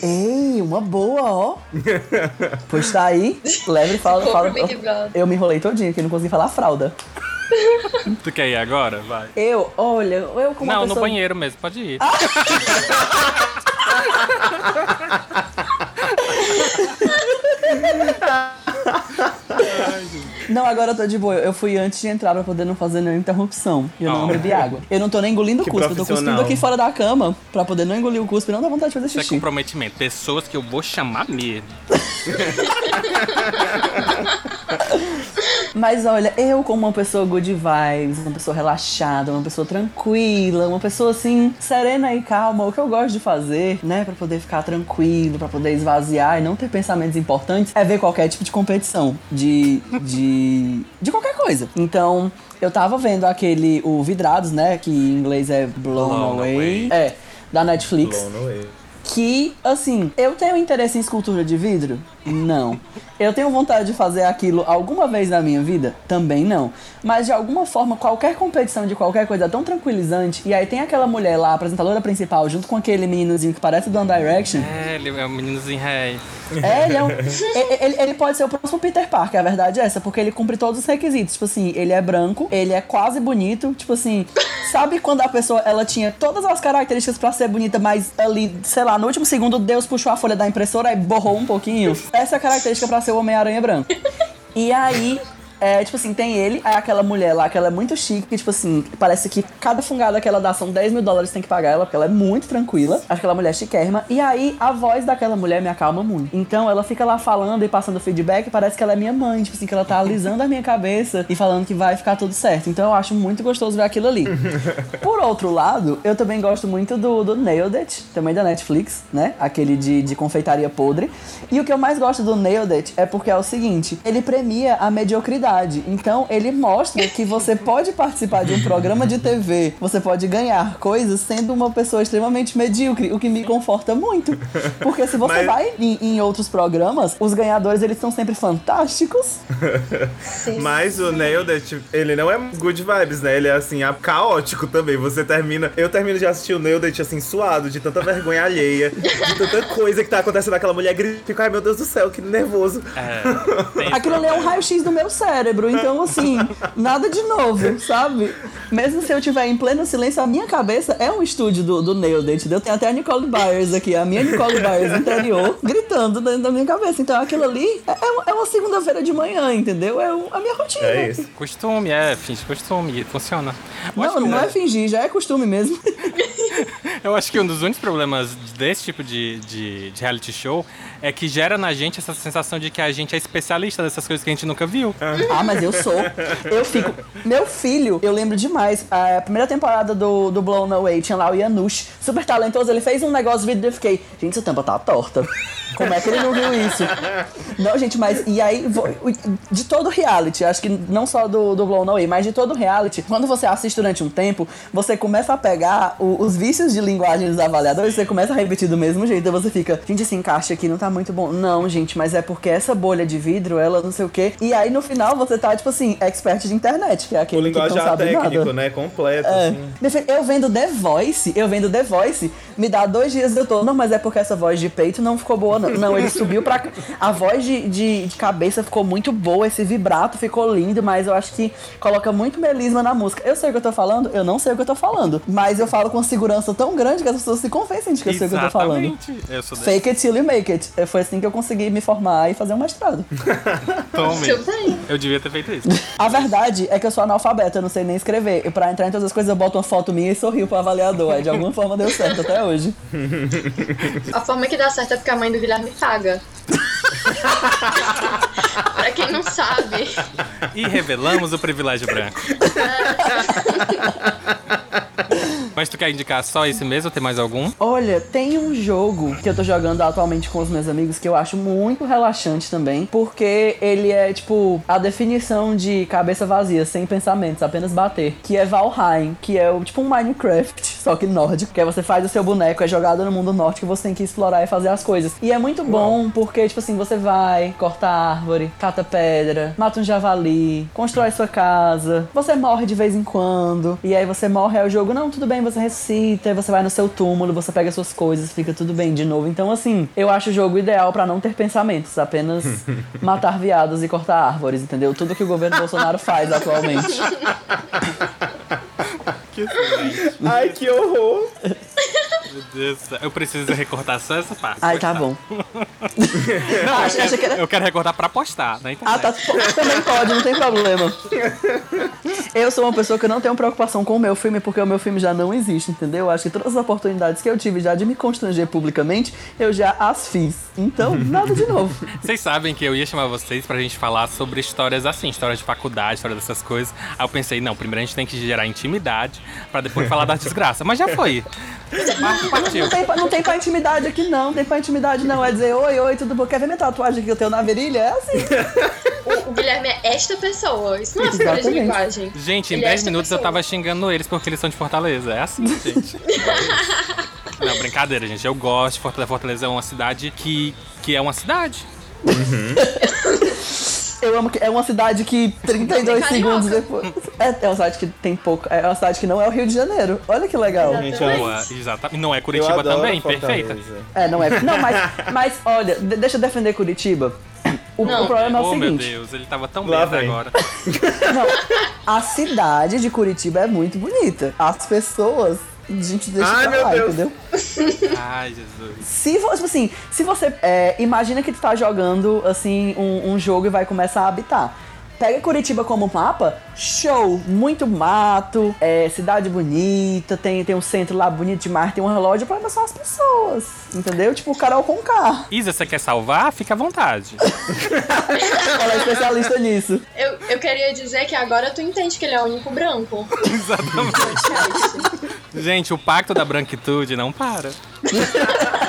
Ei, uma boa, ó. pois tá aí. Leve e fala. Fala Brother. eu me enrolei todinho, que não consegui falar fralda. tu quer ir agora? Vai. Eu, olha, eu como Não, no pessoa... banheiro mesmo, pode ir. Não, agora eu tô de boa. Eu fui antes de entrar pra poder não fazer nenhuma interrupção. E eu não Oh. bebi água. Eu não tô nem engolindo Que cuspe, eu tô cuspindo aqui fora da cama pra poder não engolir o cuspe e não dar vontade de fazer Isso é xixi. comprometimento. Pessoas que eu vou chamar mesmo. Mas olha, eu como uma pessoa good vibes, uma pessoa relaxada, uma pessoa tranquila, uma pessoa assim, serena e calma, o que eu gosto de fazer, né, Pra poder ficar tranquilo, pra poder esvaziar e não ter pensamentos importantes, é ver qualquer tipo de competição, de de de qualquer coisa. Então, eu tava vendo aquele o Vidrados, né, que em inglês é Blown, Blown Away. Away. É, da Netflix. Blown away. Que, assim, eu tenho interesse em escultura de vidro? Não. Eu tenho vontade de fazer aquilo alguma vez na minha vida? Também não. Mas de alguma forma, qualquer competição de qualquer coisa é tão tranquilizante. E aí tem aquela mulher lá, a apresentadora principal, junto com aquele meninozinho que parece do One Direction. É, ele é um meninozinho rei. É, ele é um. ele, ele- pode ser o próximo Peter Parker, a verdade é essa, porque ele cumpre todos os requisitos. Tipo assim, ele é branco, ele é quase bonito. Tipo assim, sabe quando a pessoa ela tinha todas as características pra ser bonita, mas ali, sei lá, no último segundo Deus puxou a folha da impressora e borrou um pouquinho? Essa é a característica pra ser o Homem-Aranha branco. E aí. É, tipo assim, tem ele, aí aquela mulher lá, que ela é muito chique, que, tipo assim, parece que cada fungada que ela dá são 10 mil dólares, tem que pagar ela, porque ela é muito tranquila. Acho que ela mulher chiquérrima. E aí, a voz daquela mulher me acalma muito. Então, ela fica lá falando e passando feedback, parece que ela é minha mãe, tipo assim, que ela tá alisando a minha cabeça e falando que vai ficar tudo certo. Então, eu acho muito gostoso ver aquilo ali. Por outro lado, eu também gosto muito do, do Nailed It, também da Netflix, né? Aquele de, de confeitaria podre. E o que eu mais gosto do Nailed It é porque é o seguinte: ele premia a mediocridade. Então, ele mostra que você pode participar de um programa de TV, você pode ganhar coisas sendo uma pessoa extremamente medíocre, o que me conforta muito. Porque se você Mas- vai em, em outros programas, os ganhadores eles são sempre fantásticos. Mas o Nailed It, ele não é good vibes, né? Ele é assim, a- caótico também. Você termina. Eu termino de assistir o Nailed It assim, suado, de tanta vergonha alheia, de tanta coisa que tá acontecendo. Aquela mulher grita, fica, ai meu Deus do céu, que nervoso. É, Aquilo ali é um raio-x do meu cérebro, então assim, nada de novo, sabe? Mesmo se eu estiver em pleno silêncio, a minha cabeça é um estúdio do, do Nailed entendeu? Tem até a Nicole Byers aqui, a minha Nicole Byers interior, gritando dentro da minha cabeça. Então aquilo ali é, é uma- é uma segunda-feira de manhã, entendeu? É a minha rotina. É isso. Costume, é, finge costume, funciona. Não, não um- é fingir, já é costume mesmo. Eu acho que um dos únicos problemas desse tipo de, de, de reality show é que gera na gente essa sensação de que a gente é especialista dessas coisas que a gente nunca viu. Ah, mas eu sou. Eu fico. Meu filho, eu lembro demais. A primeira temporada do, do Blown Away tinha lá o Yanush, super talentoso. Ele fez um negócio de vídeo e eu fiquei, gente, essa tampa tá torta. Como é que ele não viu isso? Não, gente, mas. E aí, de todo reality, acho que não só do, do Blown Away, mas de todo reality, quando você assiste durante um tempo, você começa a pegar o- os vícios de linguagem dos avaliadores, você começa a repetir do mesmo jeito. Você fica, gente, esse encaixe aqui não tá muito bom. Não, gente, mas é porque essa bolha de vidro, ela não sei o quê. E aí no final você tá, tipo assim, expert de internet, que é O aquele que não sabe técnico, nada. né? Completo, É. assim. Eu vendo The Voice, eu vendo The Voice, me dá dois dias eu tô. Não, mas é porque essa voz de peito não ficou boa, não. Não, ele subiu pra. A voz de, de, de cabeça ficou muito boa, esse vibrato ficou lindo, mas eu acho que coloca muito melisma na música. Eu sei o que eu tô falando, eu não sei o que eu tô falando. Mas eu falo com segurança tão grande que as pessoas se convencem de que eu sei o que eu tô falando. Fake it till you make it. É, Foi assim que eu consegui me formar e fazer um mestrado. Tome. Eu devia ter feito isso. A verdade é que eu sou analfabeta, eu não sei nem escrever. E pra entrar em todas as coisas, eu boto uma foto minha e sorrio pro avaliador. Aí de alguma forma deu certo até hoje. A forma que dá certo é porque a mãe do Guilherme paga. pra quem não sabe. E revelamos o privilégio branco. Tu quer indicar só esse mesmo ou tem mais algum? Olha, tem um jogo que eu tô jogando atualmente com os meus amigos que eu acho muito relaxante também, porque ele é, tipo, a definição de cabeça vazia, sem pensamentos, apenas bater, que é Valheim, que é tipo um Minecraft, só que nórdico, que é você faz o seu boneco, é jogado no mundo nórdico, você tem que explorar e fazer as coisas. E é muito bom, porque, tipo assim, você vai, corta árvore, cata pedra, mata um javali, constrói sua casa, você morre de vez em quando, e aí você morre, aí o jogo, não, tudo bem, você ressuscita, você vai no seu túmulo, você pega suas coisas, fica tudo bem de novo. Então, assim, eu acho o jogo ideal pra não ter pensamentos, apenas matar viados e cortar árvores, entendeu? Tudo que o governo Bolsonaro faz atualmente. Que. Ai, que horror! Meu Deus. Eu preciso recortar só essa parte. Ai, pois tá bom. Não, eu, que quero, era- eu quero recortar pra postar na internet. Ah, tá. Também pode, não tem problema. Eu sou uma pessoa que não tenho preocupação com o meu filme, porque o meu filme já não existe, entendeu? Acho que todas as oportunidades que eu tive já de me constranger publicamente, eu já as fiz. Então, nada de novo. Vocês sabem que eu ia chamar vocês pra gente falar sobre histórias assim, histórias de faculdade, histórias dessas coisas. Aí eu pensei, não, primeiro a gente tem que gerar intimidade pra depois falar da desgraça. Mas já foi. Mas partiu. Não tem, pra- não tem pra intimidade aqui, não. Não tem pra intimidade, não. É dizer, oi, oi, tudo bom? Quer ver minha tatuagem que eu tenho na virilha? É assim. O, o Guilherme é esta pessoa. Isso não é figura de linguagem. Gente, em Ele é 10 esta minutos eu pessoa. tava xingando eles porque eles são de Fortaleza. É assim, gente. Não, brincadeira, gente. Eu gosto de Fortaleza. Fortaleza é uma cidade que, que é uma cidade. Eu amo que é uma cidade que 32 Não, segundos depois. É, é uma cidade que tem pouco. É uma cidade que não é o Rio de Janeiro. Olha que legal. Exato. Gente, Boa, exatamente. Não é Curitiba também, perfeita. É, não é. Não, mas, mas olha, de- deixa eu defender Curitiba. O, Não. o problema é o oh, meu seguinte. Deus, ele tava tão Lá bem até vem. agora. Não, a cidade de Curitiba é muito bonita. As pessoas. A gente deixa Ai, pra lá, Deus. entendeu? Ai, Jesus. Se você, tipo assim, se você é, imagina que tu tá jogando assim um, um jogo e vai começar a habitar. Pega Curitiba como mapa, show! Muito mato, é, cidade bonita, tem, tem um centro lá bonito demais, tem uma loja, o problema são as pessoas, entendeu? Tipo o Carol com K. Isa, você quer salvar? Fica à vontade. Ela é especialista nisso. Eu, eu queria dizer que agora tu entende que ele é o único branco. Exatamente. Gente, o pacto da branquitude não para.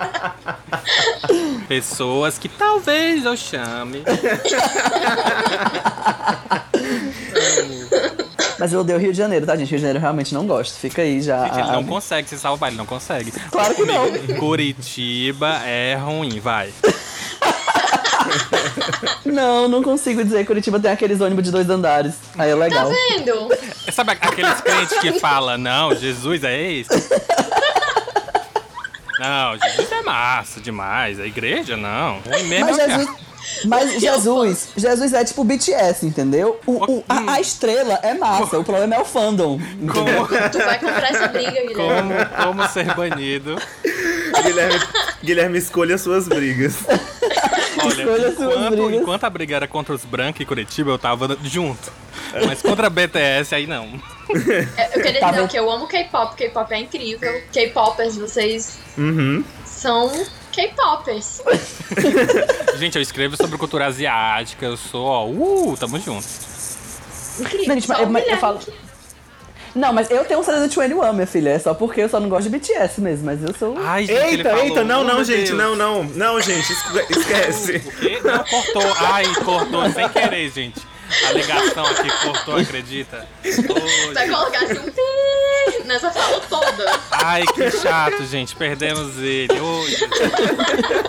Pessoas que talvez eu chame. Mas eu odeio o Rio de Janeiro, tá, gente? Rio de Janeiro eu realmente não gosto. Fica aí já. Gente, ele não consegue se salvar, ele não consegue. Claro que não. Curitiba é ruim, vai. Não, não consigo dizer. Curitiba tem aqueles ônibus de dois andares. Aí é Tá legal. vendo? Sabe aqueles crentes que falam, não, Jesus é esse? Não, Jesus é massa demais. A igreja, não. Ruim mesmo Mas é o Jesus, mas Jesus, Jesus é tipo BTS, entendeu? O, o- a, a estrela é massa, o problema é o fandom. Como, Tu vai comprar essa briga, Guilherme. como, como ser banido. Guilherme, Guilherme, escolha suas brigas. Olha, Escolha suas enquanto, brigas. enquanto a briga era contra os brancos e Curitiba, eu tava junto. Mas contra a BTS, aí não. É, Eu queria Tá dizer bom. que eu amo K-pop, K-pop é incrível. K-popers, vocês Uhum. são K-popers. Gente, eu escrevo sobre cultura asiática, eu sou, ó, uh, tamo junto. Incrível. Não, gente, mas- eu Guilherme falo- Não, mas eu tenho um CD do 21, minha filha. É só porque eu só não gosto de BTS mesmo, mas eu sou. Ai, gente, Eita, falou, eita, não, não, gente, Deus. não, não. Não, gente, esque- esquece. Não, cortou. Ai, cortou sem querer, gente. A ligação aqui cortou, acredita? Ô, Vai colocar assim um pi nessa fala toda. Ai, que chato, gente. Perdemos ele. Jesus.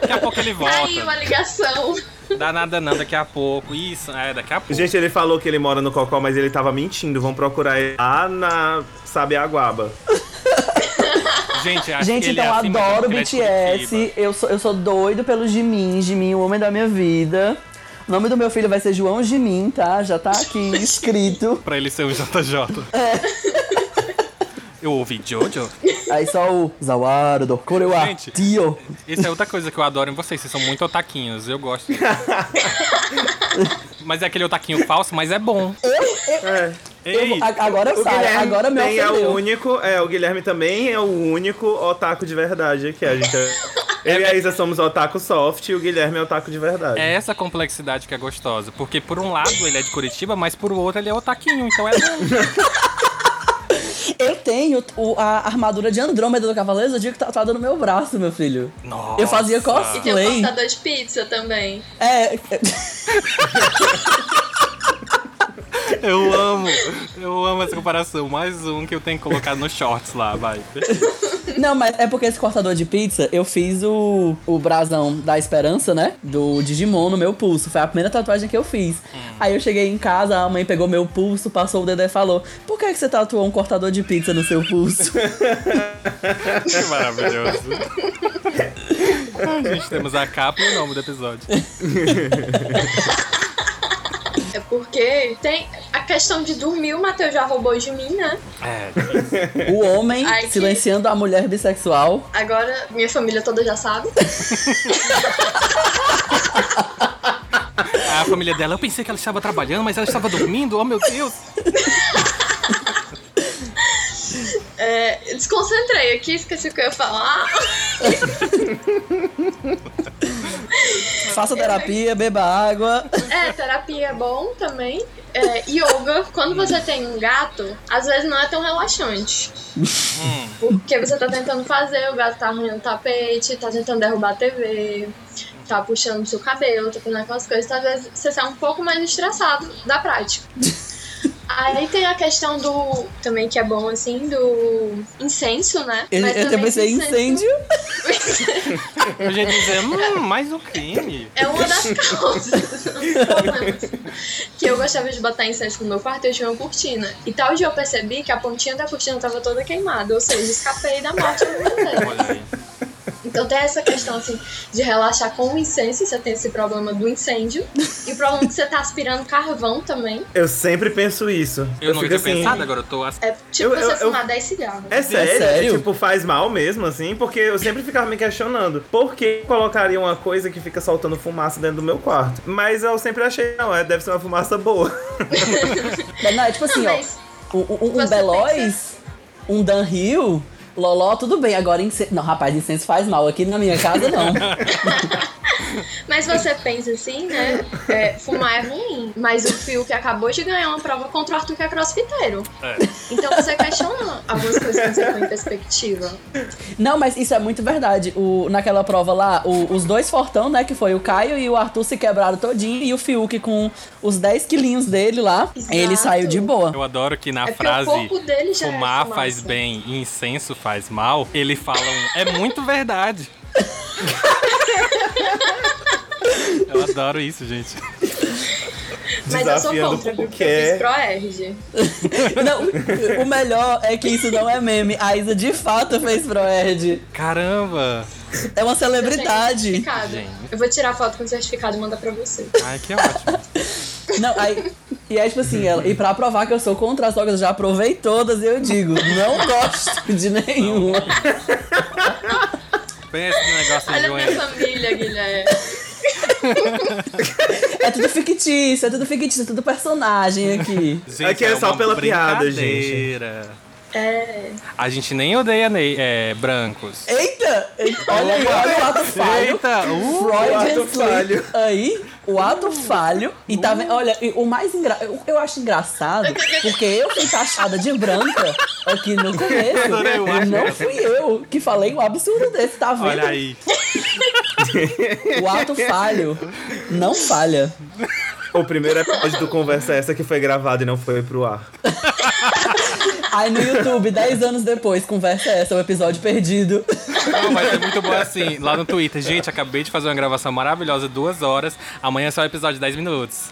Daqui a pouco ele Caiu volta. a ligação. Dá nada não, daqui a pouco. Isso, é, daqui a pouco. Gente, ele falou que ele mora no Cocó, mas ele tava mentindo. Vão procurar ele lá na Sabiaguaba. Gente, acho Gente, então é assim, mas adoro Curitiba. BTS. Eu sou, eu sou doido pelo Jimin, Jimin, o homem da minha vida. O nome do meu filho vai ser João Jimin, tá? Já tá aqui escrito. Pra ele ser um JJ. Eu ouvi Jojo. Aí só o Zawara do Korewa Gente. Tio. Isso é outra coisa que eu adoro em vocês. Vocês são muito otaquinhos. Eu gosto. mas é aquele otaquinho falso, mas é bom. É. Ei, Eu- a- agora O sai, Guilherme agora me também é o único. É, o Guilherme também é o único otaku de verdade aqui. A gente é- Eu e a Isa somos otaku soft e o Guilherme é otaku de verdade. é essa complexidade que é gostosa. Porque por um lado ele é de Curitiba, mas por outro ele é otaquinho. Então é bom. Eu tenho o- a armadura de Andrômeda do Cavaleiro do Zodíaco tatuada no meu braço, meu filho. Nossa. Eu fazia E tem o cosplay. cortador de pizza também. É. Eu amo, eu amo essa comparação. Mais um que eu tenho que colocar nos shorts lá, vai. Não, mas é porque esse cortador de pizza, eu fiz o, o brasão da esperança, né? Do Digimon no meu pulso. Foi a primeira tatuagem que eu fiz. Aí eu cheguei em casa, a mãe pegou meu pulso, passou o dedo e falou: Por que, que você tatuou um cortador de pizza no seu pulso? Que maravilhoso. Ai, gente, temos a capa e o nome do episódio. Porque tem a questão de dormir, o Matheus já roubou de mim, né? É, o homem que- silenciando a mulher bissexual. Agora minha família toda já sabe. a família dela, eu pensei que ela estava trabalhando, mas ela estava dormindo, oh meu Deus. É, desconcentrei aqui, esqueci o que eu ia falar. Faça terapia, beba água. É, terapia é bom também. É, yoga, quando você tem um gato, às vezes não é tão relaxante. Porque você tá tentando fazer, o gato tá arranhando o tapete, tá tentando derrubar a TV, tá puxando o seu cabelo, tá fazendo aquelas coisas. Então, às vezes você sai um pouco mais estressado da prática. Aí tem a questão do. Também que é bom, assim, do incenso, né? Eu, Mas eu também pensei incenso incêndio. Eu já dizer, hum, mais um crime. É uma das causas. que eu gostava de botar incenso no meu quarto e eu tinha uma cortina. E tal dia eu percebi que a pontinha da cortina tava toda queimada. Ou seja, escapei da morte. Olha aí. Então tem essa questão assim de relaxar com o incenso, você tem esse problema do incêndio. E o problema que você tá aspirando carvão também. Eu sempre penso isso. Eu, não fico tinha pensado, agora eu tô assim. É tipo Eu- você eu- eu- fumar 10 cigarros. É sério, sério? tipo, faz mal mesmo, assim, porque eu sempre ficava me questionando por que colocaria uma coisa que fica soltando fumaça dentro do meu quarto. Mas eu sempre achei, não, é, deve ser uma fumaça boa. Não, é tipo assim, Não, ó. Um, um, um Você Belois, um Dunhill, Loló, tudo bem. Agora, incenso... não, rapaz, incenso faz mal. Aqui na minha casa, não. Mas você pensa assim, né? é, fumar é ruim. Mas o Fio que acabou de ganhar uma prova contra o Arthur que é crossfiteiro. É. Então você questiona algumas coisas quando você põe em perspectiva. não, mas isso é muito verdade. O, naquela prova lá, o- os dois fortão, né, que foi o Caio e o Arthur se quebraram todinho. E o Fiuk com os 10 quilinhos dele lá, Exato. ele saiu de boa. Eu adoro que na É frase o corpo dele já é fumar fumaça. faz bem e incenso faz mal, ele fala um, é muito verdade. Eu adoro isso, gente. Mas eu sou contra, porque porque- eu fiz ProErd. Não, o melhor é que isso não é meme. A Isa de fato fez Proerd. Caramba! É uma Eu celebridade. certificado. Gente. Eu vou tirar foto com o certificado e mandar pra você. Ai, que ótimo. Não, aí. E é tipo assim, ela, e pra provar que eu sou contra as drogas, eu já aprovei todas e eu digo, não gosto de nenhuma. Pensa no negócio de Olha a minha família, Guilherme. É tudo fictício, é tudo fictício, é tudo personagem aqui. Gente, Aqui é só uma pela piada, brincadeira. É. A gente nem odeia ne- é, brancos. Eita! Olha aí, olha o ato falho. Eita! Uh, Freud o ato falho. Aí, o ato falho. E tá vendo? Olha, e o mais engraçado. Eu, eu acho engraçado, porque eu fui taxada de branca aqui no começo. Adorei o acho Não fui eu que falei um absurdo desse, tá vendo? olha aí. O ato falho não falha. O primeiro episódio do Conversa Essa que foi gravado e não foi pro ar. Aí no YouTube, 10 anos depois, conversa essa, o episódio perdido. Não, vai ser muito bom assim, lá no Twitter. Gente, acabei de fazer uma gravação maravilhosa, duas horas. Amanhã é só o episódio de 10 minutos.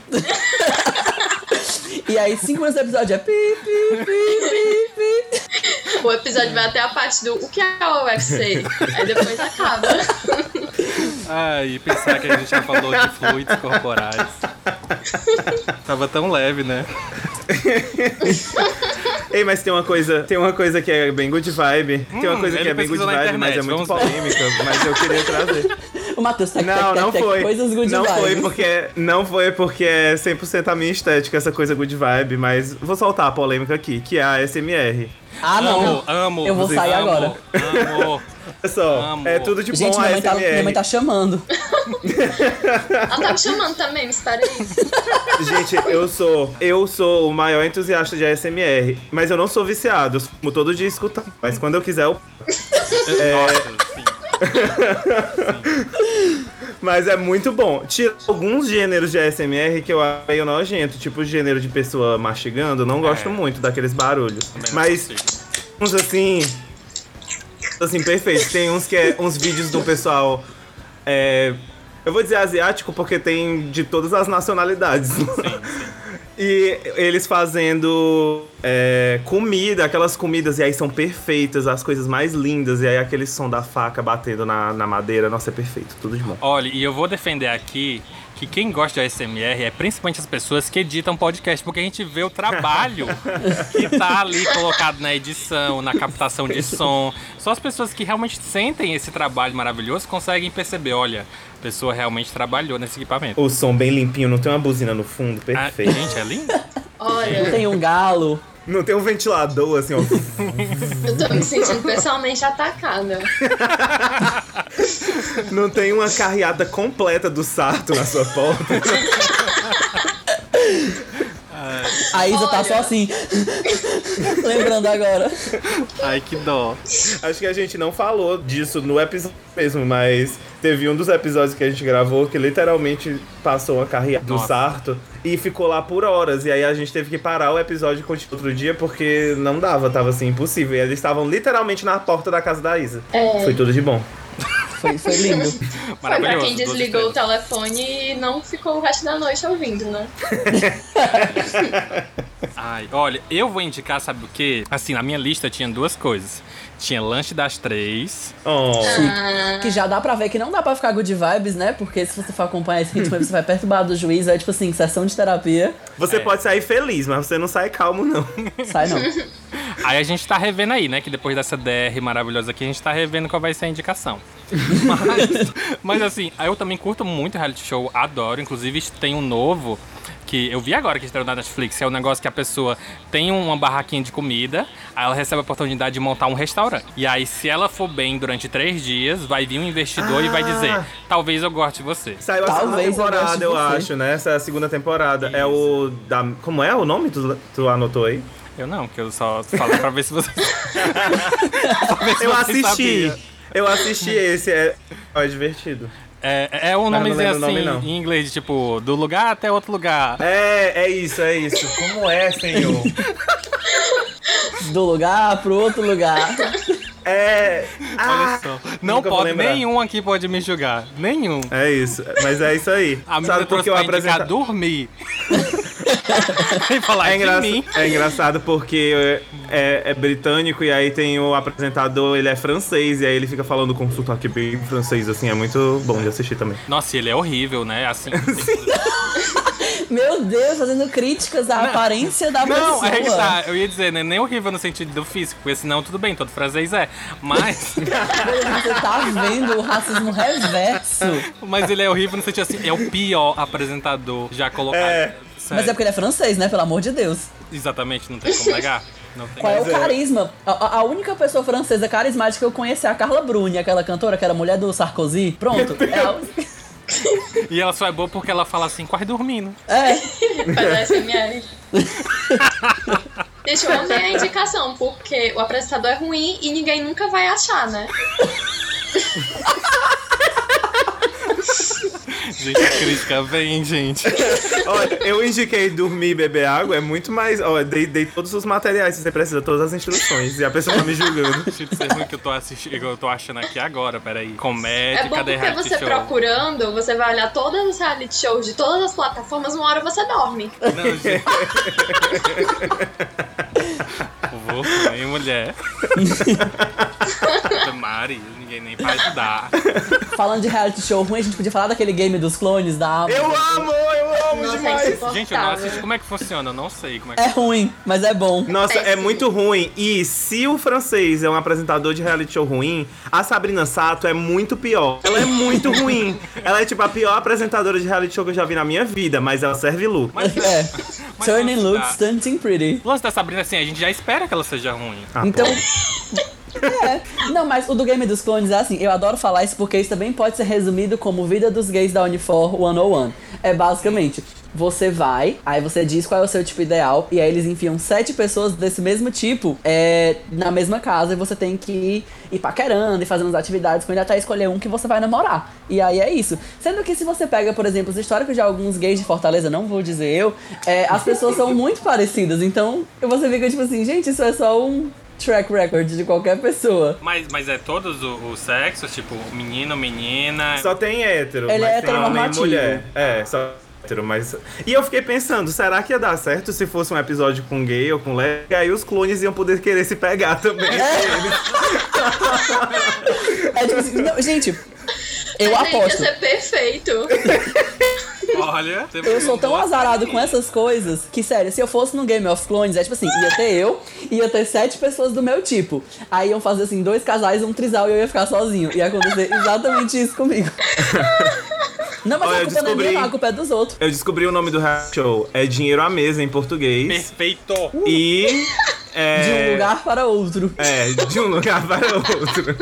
E aí, 5 minutos do episódio é pi, pi, pi, pi, pi. O episódio vai até a parte do o que é o UFC. Aí depois acaba. Ai, pensar que a gente já falou de fluidos corporais. Tava tão leve, né? Ei, mas tem uma coisa, tem uma coisa que é bem good vibe. tem uma Hum, coisa que é bem good vibe, mas é internet, muito polêmica. Mas eu queria trazer. O Matheus, tec, Não, tec, não tec, foi. coisas good não foi vibes. porque não foi porque é 100% a minha estética essa coisa good vibe, mas vou soltar a polêmica aqui, que é a SMR. Ah, não. Amo, amo. Eu vou sair amo, agora. Amo. Só, Amo. é tudo de Gente, bom minha mãe, tá, minha mãe tá chamando. Ela tá me chamando também, me espera aí. Gente, eu sou, eu sou o maior entusiasta de ASMR, mas eu não sou viciado, eu como todo dia escutar. Mas quando eu quiser, eu... Nossa, sim. Mas é muito bom. Tira alguns gêneros de ASMR que eu acho meio nojento, tipo o gênero de pessoa mastigando, não gosto É. muito daqueles barulhos. Mas uns assim. Assim, perfeitos. Tem uns que é uns vídeos do pessoal. é, eu vou dizer asiático porque tem de todas as nacionalidades. E eles fazendo é, comida, aquelas comidas, e aí são perfeitas, as coisas mais lindas, e aí aquele som da faca batendo na, na madeira, nossa, é perfeito, tudo de bom. Olha, e eu vou defender aqui que quem gosta de ASMR é principalmente as pessoas que editam podcast, porque a gente vê o trabalho que tá ali colocado na edição, na captação de som. Só as pessoas que realmente sentem esse trabalho maravilhoso conseguem perceber, olha, a pessoa realmente trabalhou nesse equipamento. O som bem limpinho, não tem uma buzina no fundo, Ah, perfeito. gente, é lindo. Olha, Tem um galo. Não tem um ventilador assim, ó. eu tô me sentindo pessoalmente atacada. Não tem uma carreata completa do sarto na sua porta. A Isa tá Olha. só assim. Lembrando agora. Ai, que dó. Acho que a gente não falou disso no episódio mesmo, mas teve um dos episódios que a gente gravou que literalmente passou uma carreata do Nossa. sarto e ficou lá por horas. E aí a gente teve que parar o episódio e continuar outro dia porque não dava, tava assim, impossível. E eles estavam literalmente na porta da casa da Isa. É. Foi tudo de bom. Foi, foi lindo. Foi pra quem desligou o telefone e não ficou o resto da noite ouvindo, né? Ai, olha, eu vou indicar, sabe o quê? Assim, na minha lista tinha duas coisas. Tinha lanche das três. Oh. Ah, Que já dá pra ver que não dá pra ficar good vibes, né? Porque se você for acompanhar esse ritmo, você vai perturbar do juiz, é tipo assim, sessão de terapia. Você É. pode sair feliz, mas você não sai calmo, não. Sai não. Aí a gente tá revendo aí, né? Que depois dessa DR maravilhosa aqui, a gente tá revendo qual vai ser a indicação. Mas, mas assim, eu também curto muito reality show, adoro. Inclusive, tem um novo que eu vi agora que estreou na Netflix, é um negócio que a pessoa tem uma barraquinha de comida, aí ela recebe a oportunidade de montar um restaurante. E aí, se ela for bem durante três dias, vai vir um investidor e vai dizer: talvez eu goste de você. Saiu a segunda eu temporada, eu, você. acho, né? Essa é a segunda temporada. É o da. Como é o nome? Tu, tu anotou aí? Eu não, porque eu só falo pra ver se você. Ver se Eu você assisti. sabia. Eu assisti esse, é, é divertido. É, é um nomezinho assim, nome, em inglês, tipo, do lugar até outro lugar. É, é isso, é isso. Como é, senhor? Do lugar pro outro lugar. É. Ah, Olha só. Não pode, nenhum aqui pode me julgar. Nenhum. É isso, mas é isso aí. A menina Sabe por trouxe que eu apresento. dormir. falar É, de engra... mim. é engraçado porque é, é britânico e aí tem o apresentador, ele é francês, e aí ele fica falando com um sotaque bem francês, assim, é muito bom de assistir também. Nossa, ele é horrível, né? Assim. Meu Deus, fazendo críticas à aparência da Não, pessoa. é que tá. Eu ia dizer, né? Nem horrível no sentido do físico, porque senão tudo bem, todo francês é. Mas, Você tá vendo o racismo reverso. mas ele é horrível no sentido assim, é o pior apresentador já colocado. É. Sério. Mas é porque ele é francês, né? Pelo amor de Deus. Exatamente, não tem como negar. Não tem Qual é o Mas é. carisma? A, a- única pessoa francesa carismática que eu conheci é a Carla Bruni, aquela cantora que era mulher do Sarkozy. Pronto. É, a E ela só é boa porque ela fala assim, quase dormindo. é. SMR. Gente, eu amei a indicação, porque o apresentador é ruim e ninguém nunca vai achar, né? Gente, a crítica vem, gente. Olha, eu indiquei dormir e beber água, é muito mais. Ó, dei, dei todos os materiais, se você precisa, todas as instruções, e a pessoa tá me julgando. Deixa de ser ruim que eu tô assistindo, que eu tô achando aqui agora, peraí. Comédia, É bom cadê porque reality você show? procurando, você vai olhar todos os reality shows de todas as plataformas, uma hora você dorme. Não, gente. Vou ruim, mulher. Mari, ninguém nem vai ajudar. Falando de reality show ruim, a gente podia falar daquele game dos clones da Amazon. Eu amo, eu amo Nossa, é demais! insuportável. Gente, eu não assisto. Como é que funciona? Eu não sei como é que É ruim, mas é bom. Nossa, é Péssimo. muito ruim. E se o francês é um apresentador de reality show ruim, a Sabrina Sato é muito pior. Ela é muito ruim. Ela é tipo a pior apresentadora de reality show que eu já vi na minha vida, mas ela serve lucro. Mas, É. mas Turning looks, stunting pretty. O lance da Sabrina, assim, a gente já espera que ela seja ruim. Ah, Então, É. Não, mas o do Game dos Clones é assim, eu adoro falar isso porque isso também pode ser resumido como Vida dos Gays da Unifor 101. É basicamente, você vai, aí você diz qual é o seu tipo ideal, e aí eles enfiam sete pessoas desse mesmo tipo é, na mesma casa, e você tem que ir, ir paquerando e fazendo as atividades com ele até escolher um que você vai namorar. E aí é isso. Sendo que se você pega, por exemplo, os históricos de alguns gays de Fortaleza, não vou dizer eu, é, as pessoas são muito parecidas, então você fica tipo assim, gente, isso é só um track record de qualquer pessoa. Mas, mas é todos o- os sexos, tipo, menino, menina. Só tem hétero. Ele mas é e heteronormativo. mulher. É, só hétero, mas. E eu fiquei pensando, será que ia dar certo se fosse um episódio com gay ou com lésbica? Aí os clones iam poder querer se pegar também. É tipo assim, não, gente, eu Mas aí ia aposto. ser perfeito. Olha, Eu sou tão azarado com essas coisas que, sério, se eu fosse no Game of Clones, é tipo assim, ia ter eu, ia ter sete pessoas do meu tipo. Aí iam fazer assim, dois casais, um trisal e eu ia ficar sozinho. Ia acontecer exatamente isso comigo. Não, mas Olha, a eu culpa não é minha, descobri- a culpa é dos outros. Eu descobri o nome do show. É Dinheiro à Mesa em português. Perfeito! E. É, De um lugar para outro. É, de um lugar para outro.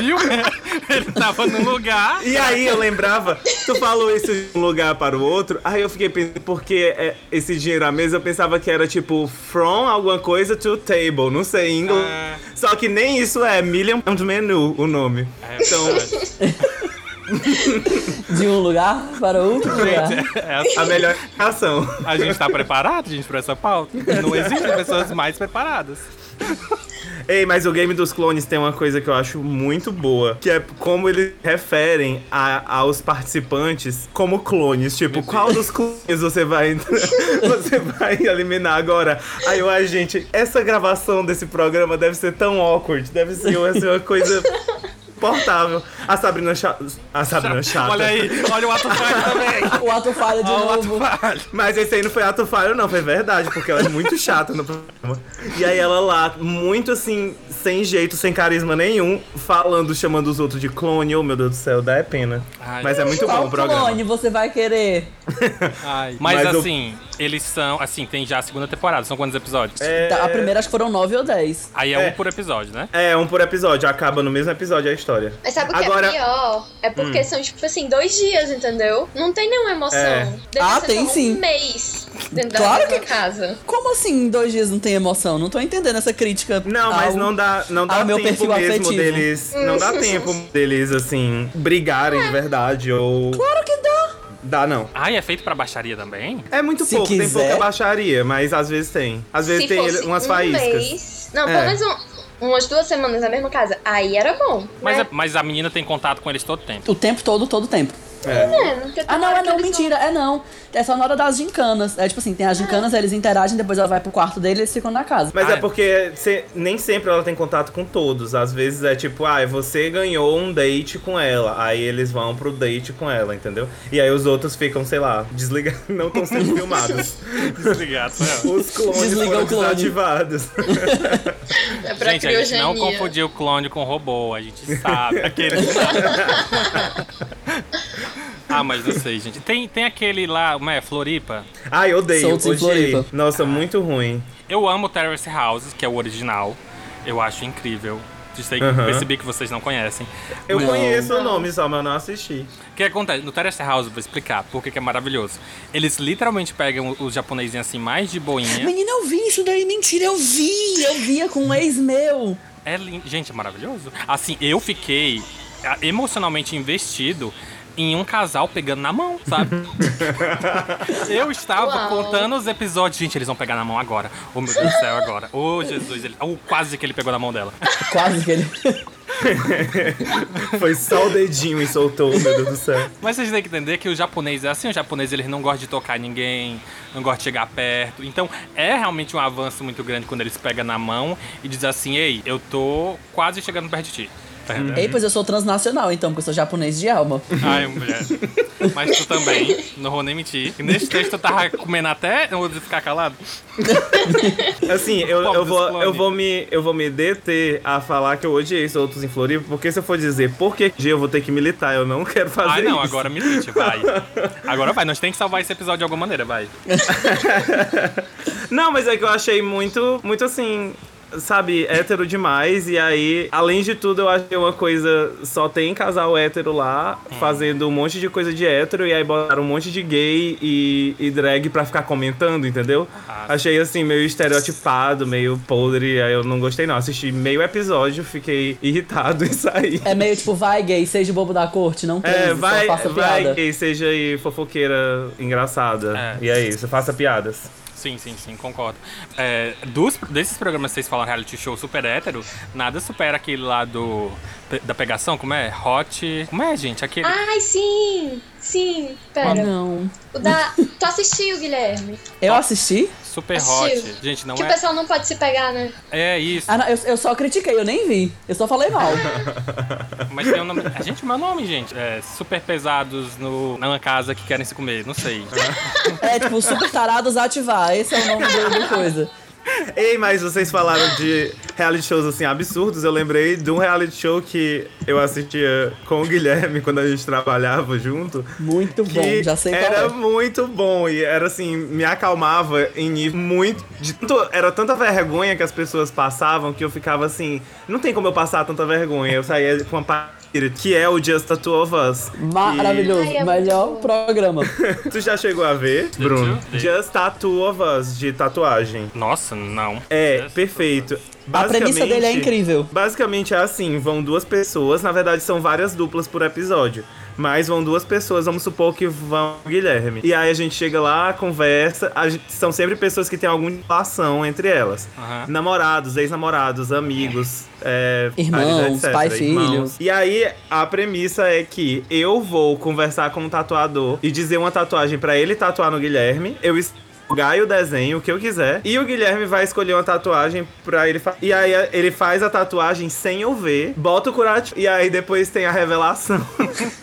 Viu? Ele tava num lugar. E aí eu lembrava, tu falou isso de um lugar para o outro, aí eu fiquei pensando, porque é, esse dinheiro à mesa eu pensava que era tipo from alguma coisa to table, não sei em inglês. Ah. Só que nem isso é Million Pound Menu o nome. É, Então, De um lugar para outro lugar. é assim. a melhor ação. A gente tá preparado, gente, pra essa pauta? Não existem pessoas mais preparadas. Ei, mas o Game dos Clones tem uma coisa que eu acho muito boa, que é como eles referem a- aos participantes como clones. Tipo, qual dos clones você vai, você vai eliminar agora? Aí eu, ai, gente, essa gravação desse programa deve ser tão awkward, deve ser, uma coisa portável. A Sabrina Chata. A Sabrina Chata. Olha aí, olha o ato falho também. O ato falha de Olha o novo. ato falho. Mas esse aí não foi ato falho, não, foi verdade, porque ela é muito chata no programa. E aí ela lá, muito assim, sem jeito, sem carisma nenhum, falando, chamando os outros de clone. Oh, meu Deus do céu, dá é pena. Ai. Mas é muito bom o programa. clone você vai querer? Ai. Mas, Mas assim, eles são. Assim, tem já a segunda temporada. São quantos episódios? É, A primeira acho que foram nove ou dez. Aí é, É. um por episódio, né? é, um por episódio, acaba no mesmo episódio a história. Mas sabe o que Agora- é pior? É porque são, tipo assim, dois dias, entendeu? Não tem nenhuma emoção. É. Deve Ah, ser tem só sim. um mês dentro da Claro mesma que- casa. Como assim dois dias não tem emoção? Não tô entendendo essa crítica. Não, mas ao- não dá, não dá meu tempo perfil mesmo afetivo. deles. Não dá tempo deles, assim, brigarem de verdade ou. Claro que dá. Dá, não. Ai, é feito pra baixaria também? É muito Se pouco, tem quiser. pouca baixaria, mas às vezes tem. Às vezes Se tem fosse umas um faíscas. mês... Não, É. pelo menos um- umas duas semanas na mesma casa. Aí era bom. Mas, né? é- mas a menina tem contato com eles todo tempo. O tempo todo, todo tempo. É, porque Ah, não, é não, mentira, é não. É só na hora das gincanas. É tipo assim, tem as gincanas, eles interagem, depois ela vai pro quarto dele e eles ficam na casa. Mas Ah, é é. porque se- nem sempre ela tem contato com todos. Às vezes é tipo, ah, você ganhou um date com ela. Aí eles vão pro date com ela, entendeu? E aí os outros ficam, sei lá, desligados, não estão sendo filmados. Desligado, né? Os clones Desliga foram o clone. desativados. É pra Gente, a gente não confundiu o clone com robô, a gente sabe. Aquele. ah, mas não sei, gente. Tem, tem aquele lá, como é? Floripa. Ai, odeio, Soltos em odiei. Floripa. Nossa, muito ruim. Eu amo Terrace House, que é o original. Eu acho incrível. Sei, Aham. Percebi que vocês não conhecem. Eu Mas- conheço o nome só, mas eu não assisti. O que acontece? No Terrace House, vou explicar porque que é maravilhoso. Eles literalmente pegam os japonesinhos assim, mais de boinha. Menina, eu vi isso daí, mentira, eu vi! Eu via com um ex meu. É lindo. Gente, é maravilhoso. Assim, eu fiquei ah, emocionalmente investido em um casal pegando na mão, sabe? eu estava Uau. contando os episódios. Gente, eles vão pegar na mão agora. Oh, meu Deus do céu, agora. Oh, Jesus. Ele... Oh, quase que ele pegou na mão dela. Quase que ele. Foi só o dedinho e soltou, meu Deus do céu. Mas vocês têm que entender que o japonês é assim. O japonês, eles não gostam de tocar ninguém, não gostam de chegar perto. Então, é realmente um avanço muito grande quando eles pegam na mão e dizem assim, ei, eu tô quase chegando perto de ti. Ei, pois eu sou transnacional, então, porque eu sou japonês de alma. Ai, mulher. Mas tu também, não vou nem mentir. E nesse texto tu tava comendo até. Eu vou ficar calado. Assim, eu, eu, vou, eu, vou me, eu vou me deter a falar que eu odiei soltos em Floripa, porque se eu for dizer por que dia eu vou ter que militar, eu não quero fazer Ai, não, isso. agora milite, vai. Agora vai, nós tem que salvar esse episódio de alguma maneira, vai. Não, mas é que eu achei muito, muito assim. Sabe, hétero demais. E aí, além de tudo, eu acho que uma coisa. Só tem casal hétero lá, fazendo um monte de coisa de hétero. E aí botaram um monte de gay e, e drag pra ficar comentando, entendeu? Ah, Achei assim, meio estereotipado, meio podre. Aí eu não gostei, não. Assisti meio episódio, fiquei irritado e saí. É meio tipo, vai gay, seja bobo da corte, não transe, É, só vai, faça vai, piada. gay, seja aí fofoqueira engraçada. É. E é isso, faça piadas. Sim, sim, sim, concordo. É, dos, desses programas que vocês falam reality show super hétero, nada supera aquele lá do. Da pegação, como é? Hot. Como é, gente? Aquele. Ai, sim! Sim, Ah, pera. não. O da. Tu assistiu, Guilherme? Eu assisti? super assistiu? hot. Gente, não que o é. pessoal não pode se pegar, né? É isso. Ah, não, eu, eu só critiquei, eu nem vi. Eu só falei mal. Mas tem um nome. A gente, meu nome, gente. É super pesados no, numa casa que querem se comer. Não sei. É tipo, super tarados ativar. Esse é o nome do coisa. Ei, mas vocês falaram de reality shows assim absurdos. Eu lembrei de um reality show que eu assistia com o Guilherme quando a gente trabalhava junto. Muito bom, já sei qual era é. muito bom e era assim, me acalmava em nível muito. De tanto, era tanta vergonha que as pessoas passavam que eu ficava assim, não tem como eu passar tanta vergonha. Eu saía com uma que é o Just the Two of Us. Maravilhoso. Ai, é Melhor programa. Tu já chegou a ver, Bruno? Just Tattoo of Us, de tatuagem. Nossa, não. É, Just- perfeito. A premissa dele é incrível. Basicamente é assim, vão duas pessoas, na verdade são várias duplas por episódio. Mas vão duas pessoas, vamos supor que vão o Guilherme. E aí a gente chega lá, conversa, a gente- são sempre pessoas que têm alguma relação entre elas. Aham. Namorados, ex-namorados, amigos, é, Irmãos, etc, pai e irmãos. filho. E aí a premissa é que eu vou conversar com o tatuador e dizer uma tatuagem pra ele tatuar no Guilherme. Eu es- Gaio o desenho, o que eu quiser. E o Guilherme vai escolher uma tatuagem pra ele fazer. E aí ele faz a tatuagem sem eu ver, bota o curativo. E aí depois tem a revelação.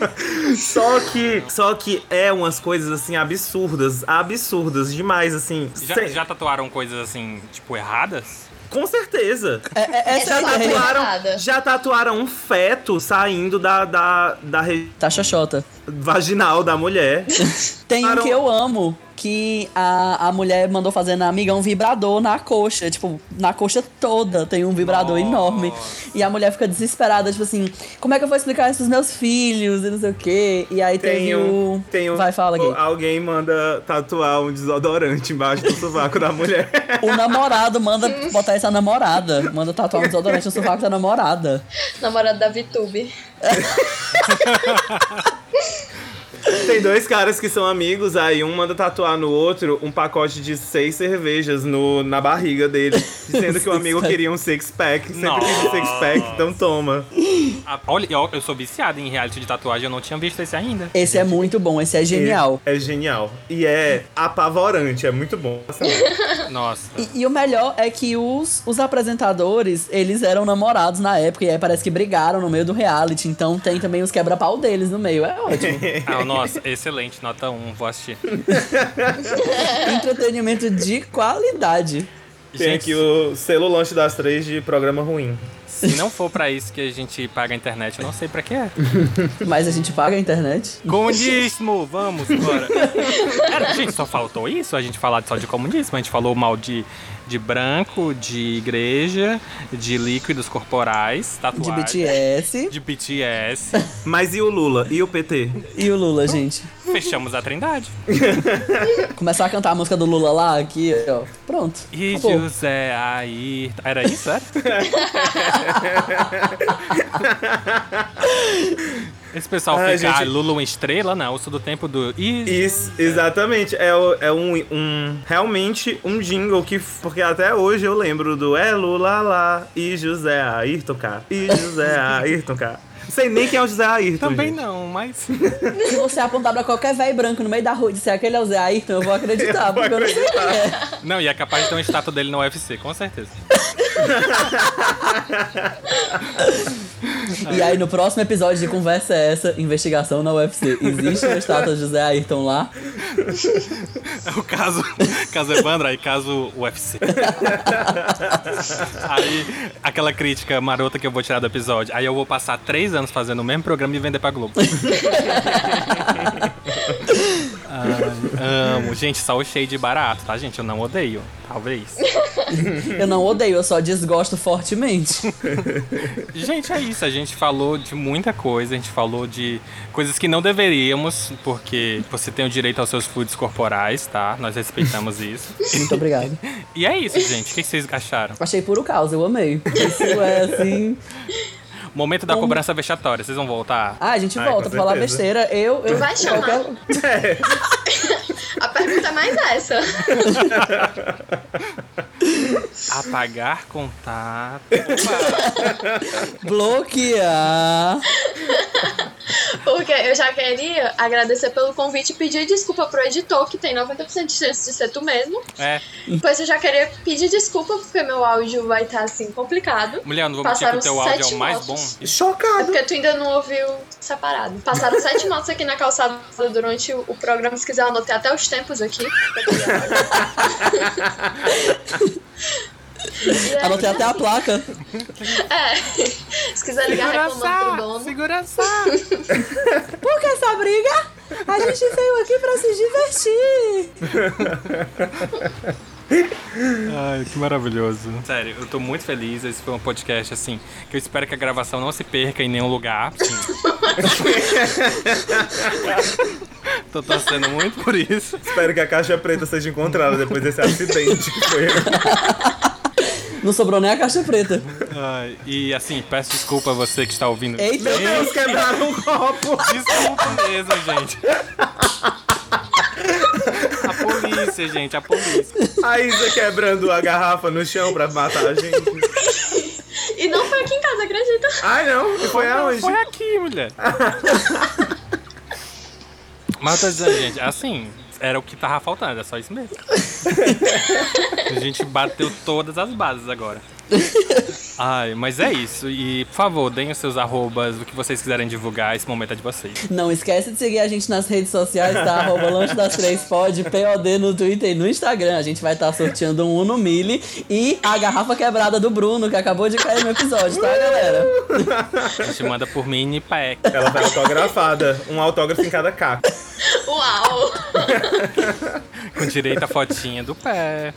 só que. Só que é umas coisas assim absurdas. Absurdas demais, assim. Já, Sem- já tatuaram coisas assim, tipo, erradas? Com certeza. É, é, essa é Já tatuaram, já tatuaram um feto saindo da, da, da região Tá xoxota. vaginal da mulher. Tem um que eu amo, que a, a mulher mandou fazer na amiga um vibrador na coxa. Tipo, na coxa toda tem um vibrador Nossa. enorme. E a mulher fica desesperada, tipo assim, como é que eu vou explicar isso pros meus filhos e não sei o quê. E aí teve Tem o... um, tem um, Vai, fala, Gui. Alguém manda tatuar um desodorante embaixo do sovaco da mulher. O namorado manda botar essa namorada. Manda tatuar um desodorante no sovaco da namorada. Namorado da VTube. Tem dois caras que são amigos, aí um manda tatuar no outro um pacote de seis cervejas no, na barriga dele, dizendo que o amigo queria um six-pack. Sempre quis um six-pack, então toma. Ah, olha, eu, eu sou viciado em reality de tatuagem, eu não tinha visto esse ainda. Esse é muito bom, esse é genial. É, é genial. E é apavorante, é muito bom. Nossa. E, e o melhor é que os, os apresentadores, eles eram namorados na época, e aí parece que brigaram no meio do reality. Então tem também os quebra-pau deles no meio. É ótimo. Ah, nossa, excelente, nota 1, vou assistir. Entretenimento de qualidade. Tem Gente, aqui o selo lanche das três de programa ruim. se não for pra isso que a gente paga a internet, eu não sei pra que é. Mas a gente paga a internet. Comunismo, vamos, bora. Era, gente, só faltou isso? A gente falar só de comunismo. A gente falou mal de, de branco, de igreja, de líquidos corporais, De tatuagem. BTS. De BTS. Mas e o Lula? E o PT? E o Lula, gente. Fechamos a trindade. Começar a cantar a música do Lula lá, aqui, ó. Pronto. E Acabou. José aí. Era isso, era? Esse pessoal Ai, fica, gente. ah, Lula uma estrela? Não, eu sou do tempo do. Isso, exatamente. É, é um, um- Realmente um jingle que. Porque até hoje eu lembro do É Lula lá e José Ayrton K. E José Ayrton K. Não sei nem quem é o José Ayrton. também gente. não, mas. Se você apontar pra qualquer velho branco no meio da rua e disser aquele é o Zé Ayrton, eu vou acreditar, Eu vou porque eu não sei quem é. Não, e é capaz de ter uma estátua dele no UFC, com certeza. E aí, no próximo episódio de Conversa é essa, investigação na UFC. Existe uma estátua de José Ayrton lá? É o caso, caso Evandro, aí caso UFC. aí, aquela crítica marota que eu vou tirar do episódio. Aí eu vou passar três anos fazendo o mesmo programa e vender pra Globo. Ai, amo. Gente, só o shade barato, tá, gente? Eu não odeio. Talvez. Eu não odeio, eu só desgosto fortemente. Gente, é isso. A gente falou de muita coisa. A gente falou de coisas que não deveríamos, porque você tem o direito aos seus fluidos corporais, tá? Nós respeitamos isso. Muito obrigado. E é isso, gente. O que vocês acharam? Achei puro caos, eu amei. Isso é assim. Momento da Como- cobrança vexatória. Vocês vão voltar? Ah, a gente Ai, volta pra falar besteira. Eu, eu. Vai chamar. qualquer- A pergunta é mais essa. Apagar contato. Bloquear. Porque eu já queria agradecer pelo convite e pedir desculpa pro editor, que tem 90% de chance de ser tu mesmo. É, Pois eu já queria pedir desculpa porque meu áudio vai estar assim complicado. mulher, não vou mentir que Passaram o teu áudio é o mais bom. motos. É Chocado. porque tu ainda não ouviu separado. Passaram sete motos aqui na calçada durante o, o programa. Se quiser, eu anotei até os tempos aqui. Aí, Anotei até a placa. É. Se quiser ligar reclamando pro dono. Segurança! Por que essa briga? A gente veio aqui pra se divertir. Ai, que maravilhoso. Sério, eu tô muito feliz. Esse foi um podcast, assim, que eu espero que a gravação não se perca em nenhum lugar. Tô torcendo muito por isso. Espero que a caixa preta seja encontrada depois desse acidente que foi. Não sobrou nem a caixa preta. E assim, peço desculpa a você que está ouvindo. Eita. Meu Deus, quebraram um copo. Desculpa mesmo, gente. A polícia, gente, a polícia. A Isa quebrando a garrafa no chão pra matar a gente. E não foi aqui em casa, acredita? Ai, não. E foi aonde? Foi aqui, mulher. Mas eu tô dizendo, gente, assim, era o que tava faltando, é só isso mesmo. A gente bateu todas as bases agora. Ai, mas é isso. E, por favor, deem os seus arrobas, o que vocês quiserem divulgar, esse momento é de vocês. Não esquece de seguir a gente nas redes sociais, tá? Arroba Lanche das Três Pod, POD no Twitter e no Instagram. A gente vai estar sorteando um Uno Mille e a garrafa quebrada do Bruno, que acabou de cair no episódio, tá, galera? A gente manda por mini pack. Ela vai autografada. Um autógrafo em cada capa. Uau! Com direito à fotinha do pé.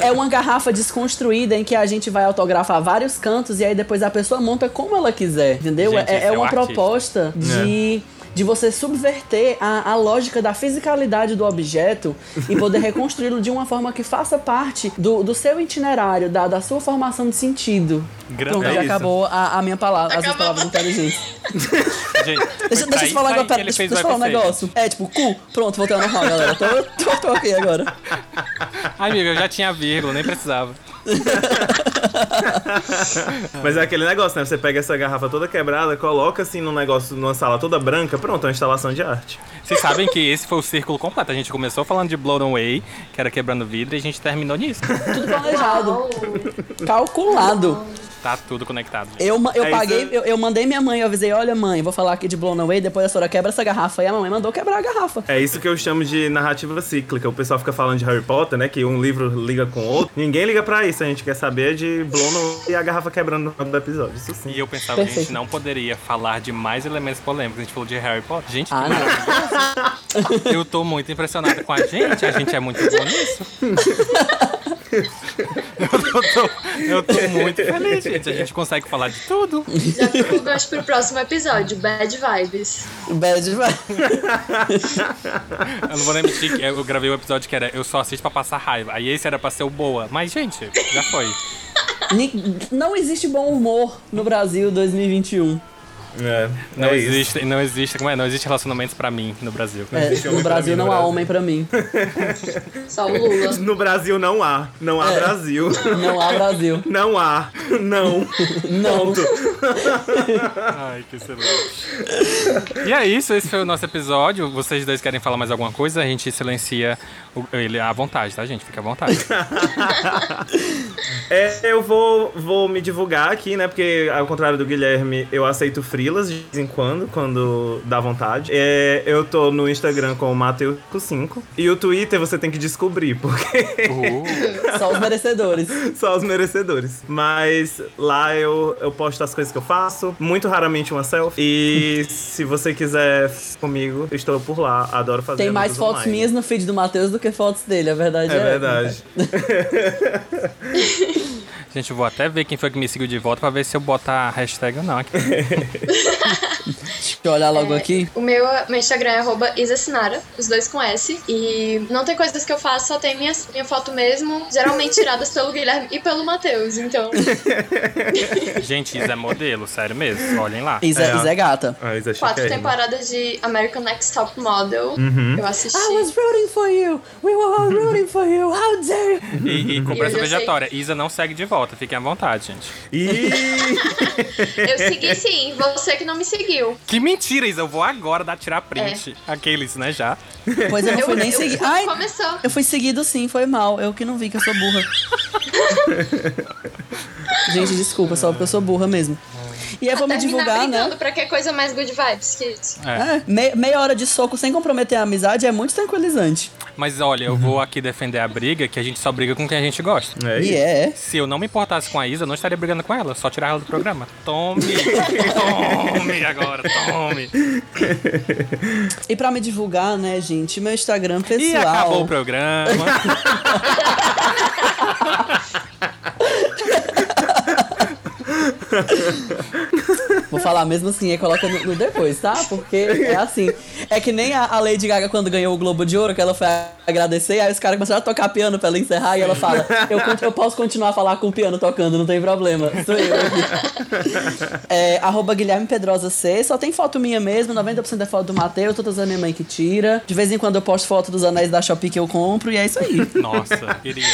É, é uma garrafa desconstruída em que a gente vai autografar vários cantos e aí depois a pessoa monta como ela quiser, entendeu? Gente, é, é é uma artista. proposta de. De você subverter a, a lógica da fisicalidade do objeto e poder reconstruí-lo de uma forma que faça parte do, do seu itinerário, da, da sua formação de sentido. Grande- Pronto, é já isso. acabou a, a minha palavra, as minhas Acabou. palavras inteligentes. Gente, Deixa, deixa eu falar agora, deixa, eu o falar um negócio. É, tipo, cu, pronto, voltei ao normal, galera. Tô, tô, tô ok agora. Ai, amigo, eu já tinha vírgula, nem precisava. Mas é aquele negócio, né? Você pega essa garrafa toda quebrada, coloca assim num negócio, numa sala toda branca, pronto, é uma instalação de arte. Vocês sabem que esse foi o círculo completo. A gente começou falando de Blown Away, que era quebrando vidro, e a gente terminou nisso. Tudo planejado, calculado. Tá tudo conectado. Eu, ma- eu É paguei, eu, eu mandei minha mãe, eu avisei, olha mãe, vou falar aqui de Blown Away, depois a senhora quebra essa garrafa. E a mamãe mandou quebrar a garrafa. É isso que eu chamo de narrativa cíclica. O pessoal fica falando de Harry Potter, né? Que um livro liga com o outro. Ninguém liga pra isso. A gente quer saber de Blono e a garrafa quebrando no final do episódio. Isso sim. E eu pensava que a Perfeito. gente não poderia falar de mais elementos polêmicos. A gente falou de Harry Potter. Gente, Ah, não. eu tô muito impressionada com a gente. A gente é muito bom nisso. Eu tô, eu tô muito feliz, gente. A gente consegue falar de tudo. Já fico o gancho pro próximo episódio, Bad Vibes. Bad vai. Eu não vou nem mentir que eu gravei um episódio que era Eu só assisto pra passar raiva. Aí esse era pra ser o boa. Mas, gente, já foi. Não existe bom humor no Brasil 2021. É, Não é existe, não existe, como é? Não existe relacionamentos pra mim no Brasil. É, no Brasil mim no não há Brasil. homem pra mim. Só o Lula. No Brasil não há. Não há É. Brasil. Não há Brasil. Não há. Não. Não. Ai, que excelente. E é isso, esse foi o nosso episódio. Vocês dois querem falar mais alguma coisa? A gente silencia o- ele à vontade, tá, gente? Fica à vontade. É, eu vou, vou me divulgar aqui, né? Porque, ao contrário do Guilherme, eu aceito frias de vez em quando, quando dá vontade. É, eu tô no Instagram com o Mateuco5. E o Twitter você tem que descobrir, porque Uh, Só os merecedores. só os merecedores. Mas lá eu, eu posto as coisas que eu faço, muito raramente uma selfie. E se você quiser comigo, eu estou por lá. Adoro fazer Tem mais fotos online. minhas no feed do Matheus do que fotos dele, a verdade é. É verdade. gente, eu vou até ver quem foi que me seguiu de volta pra ver se eu botar a hashtag ou não aqui. Deixa eu olhar logo aqui. O meu, meu Instagram é arroba isasinara, os dois com S. E não tem coisas que eu faço, só tem minha, minha foto mesmo, geralmente tiradas pelo Guilherme e pelo Matheus. Então, Gente, Isa é modelo, sério mesmo. Olhem lá. Isa é, É. Isa é gata. Ah, isso é quatro temporadas de American Next Top Model. Eu assisti. I was rooting for you. We were all rooting for you. How dare you? E, e cobrança já sei. obrigatória. Isa não segue de volta, fiquem à vontade, gente. Ih! Eu segui sim, você que não me seguiu. Que mentira, Isa. Eu vou agora dar tirar print. Aqueles, né, já. Pois eu não fui nem seguir. Ai, Começou. eu fui seguido sim, foi mal. Eu que não vi que eu sou burra. Gente, desculpa, só porque eu sou burra mesmo. E aí vou me divulgar, né? pra que coisa mais good vibes, Kit. É, me- meia hora de soco sem comprometer a amizade é muito tranquilizante. Mas olha, eu vou aqui defender a briga, que a gente só briga com quem a gente gosta. É E é. Se eu não me importasse com a Isa, eu não estaria brigando com ela, só tirar ela do programa. Tome! tome agora, tome! E pra me divulgar, né, gente, meu Instagram E acabou o pessoal. programa. Vou falar mesmo assim, aí coloca no, no depois, tá? Porque é assim. É que nem a, a Lady Gaga quando ganhou o Globo de Ouro, que ela foi agradecer, aí os caras começaram a tocar piano pra ela encerrar e ela fala: Eu, eu posso continuar a falar com o piano tocando, não tem problema. Sou eu. É, arroba Guilherme Pedrosa C, só tem foto minha mesmo, 90% é foto do Matheus, todas a minha mãe que tira. De vez em quando eu posto foto dos anéis da Shopee que eu compro e é isso aí. Nossa, queria.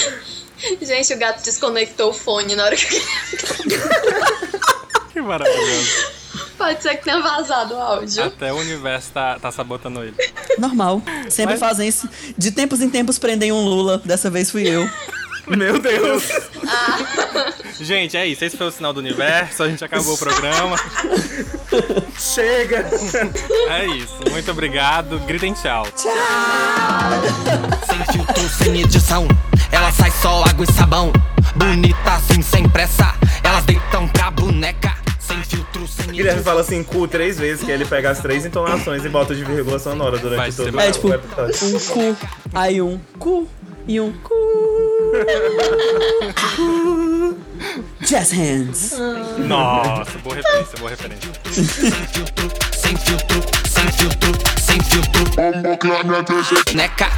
Gente, o gato desconectou o fone na hora que Que maravilhoso. Pode ser que tenha vazado o áudio. Até o universo tá, tá sabotando ele. Normal. Sempre Mas- fazem isso. De tempos em tempos prendem um Lula, dessa vez fui eu. Meu Deus! Gente, é isso. Esse foi o sinal do universo. A gente acabou o programa. Chega! É isso. Muito obrigado. Gritem tchau. Filtro, sem edição. Ela sai só água e sabão. Bonita assim, sem pressa. Elas deitam pra boneca. Sem filtro, sem Guilherme fala assim, cu três vezes, que ele pega as três entonações e bota de vírgula sonora durante Vai todo É o tipo, episódio. um cu, aí um cu e um cu. Jazz Hands. Nossa, boa referência, boa referência. Sem filtro, sem filtro, sem filtro, sem filtro. Neca.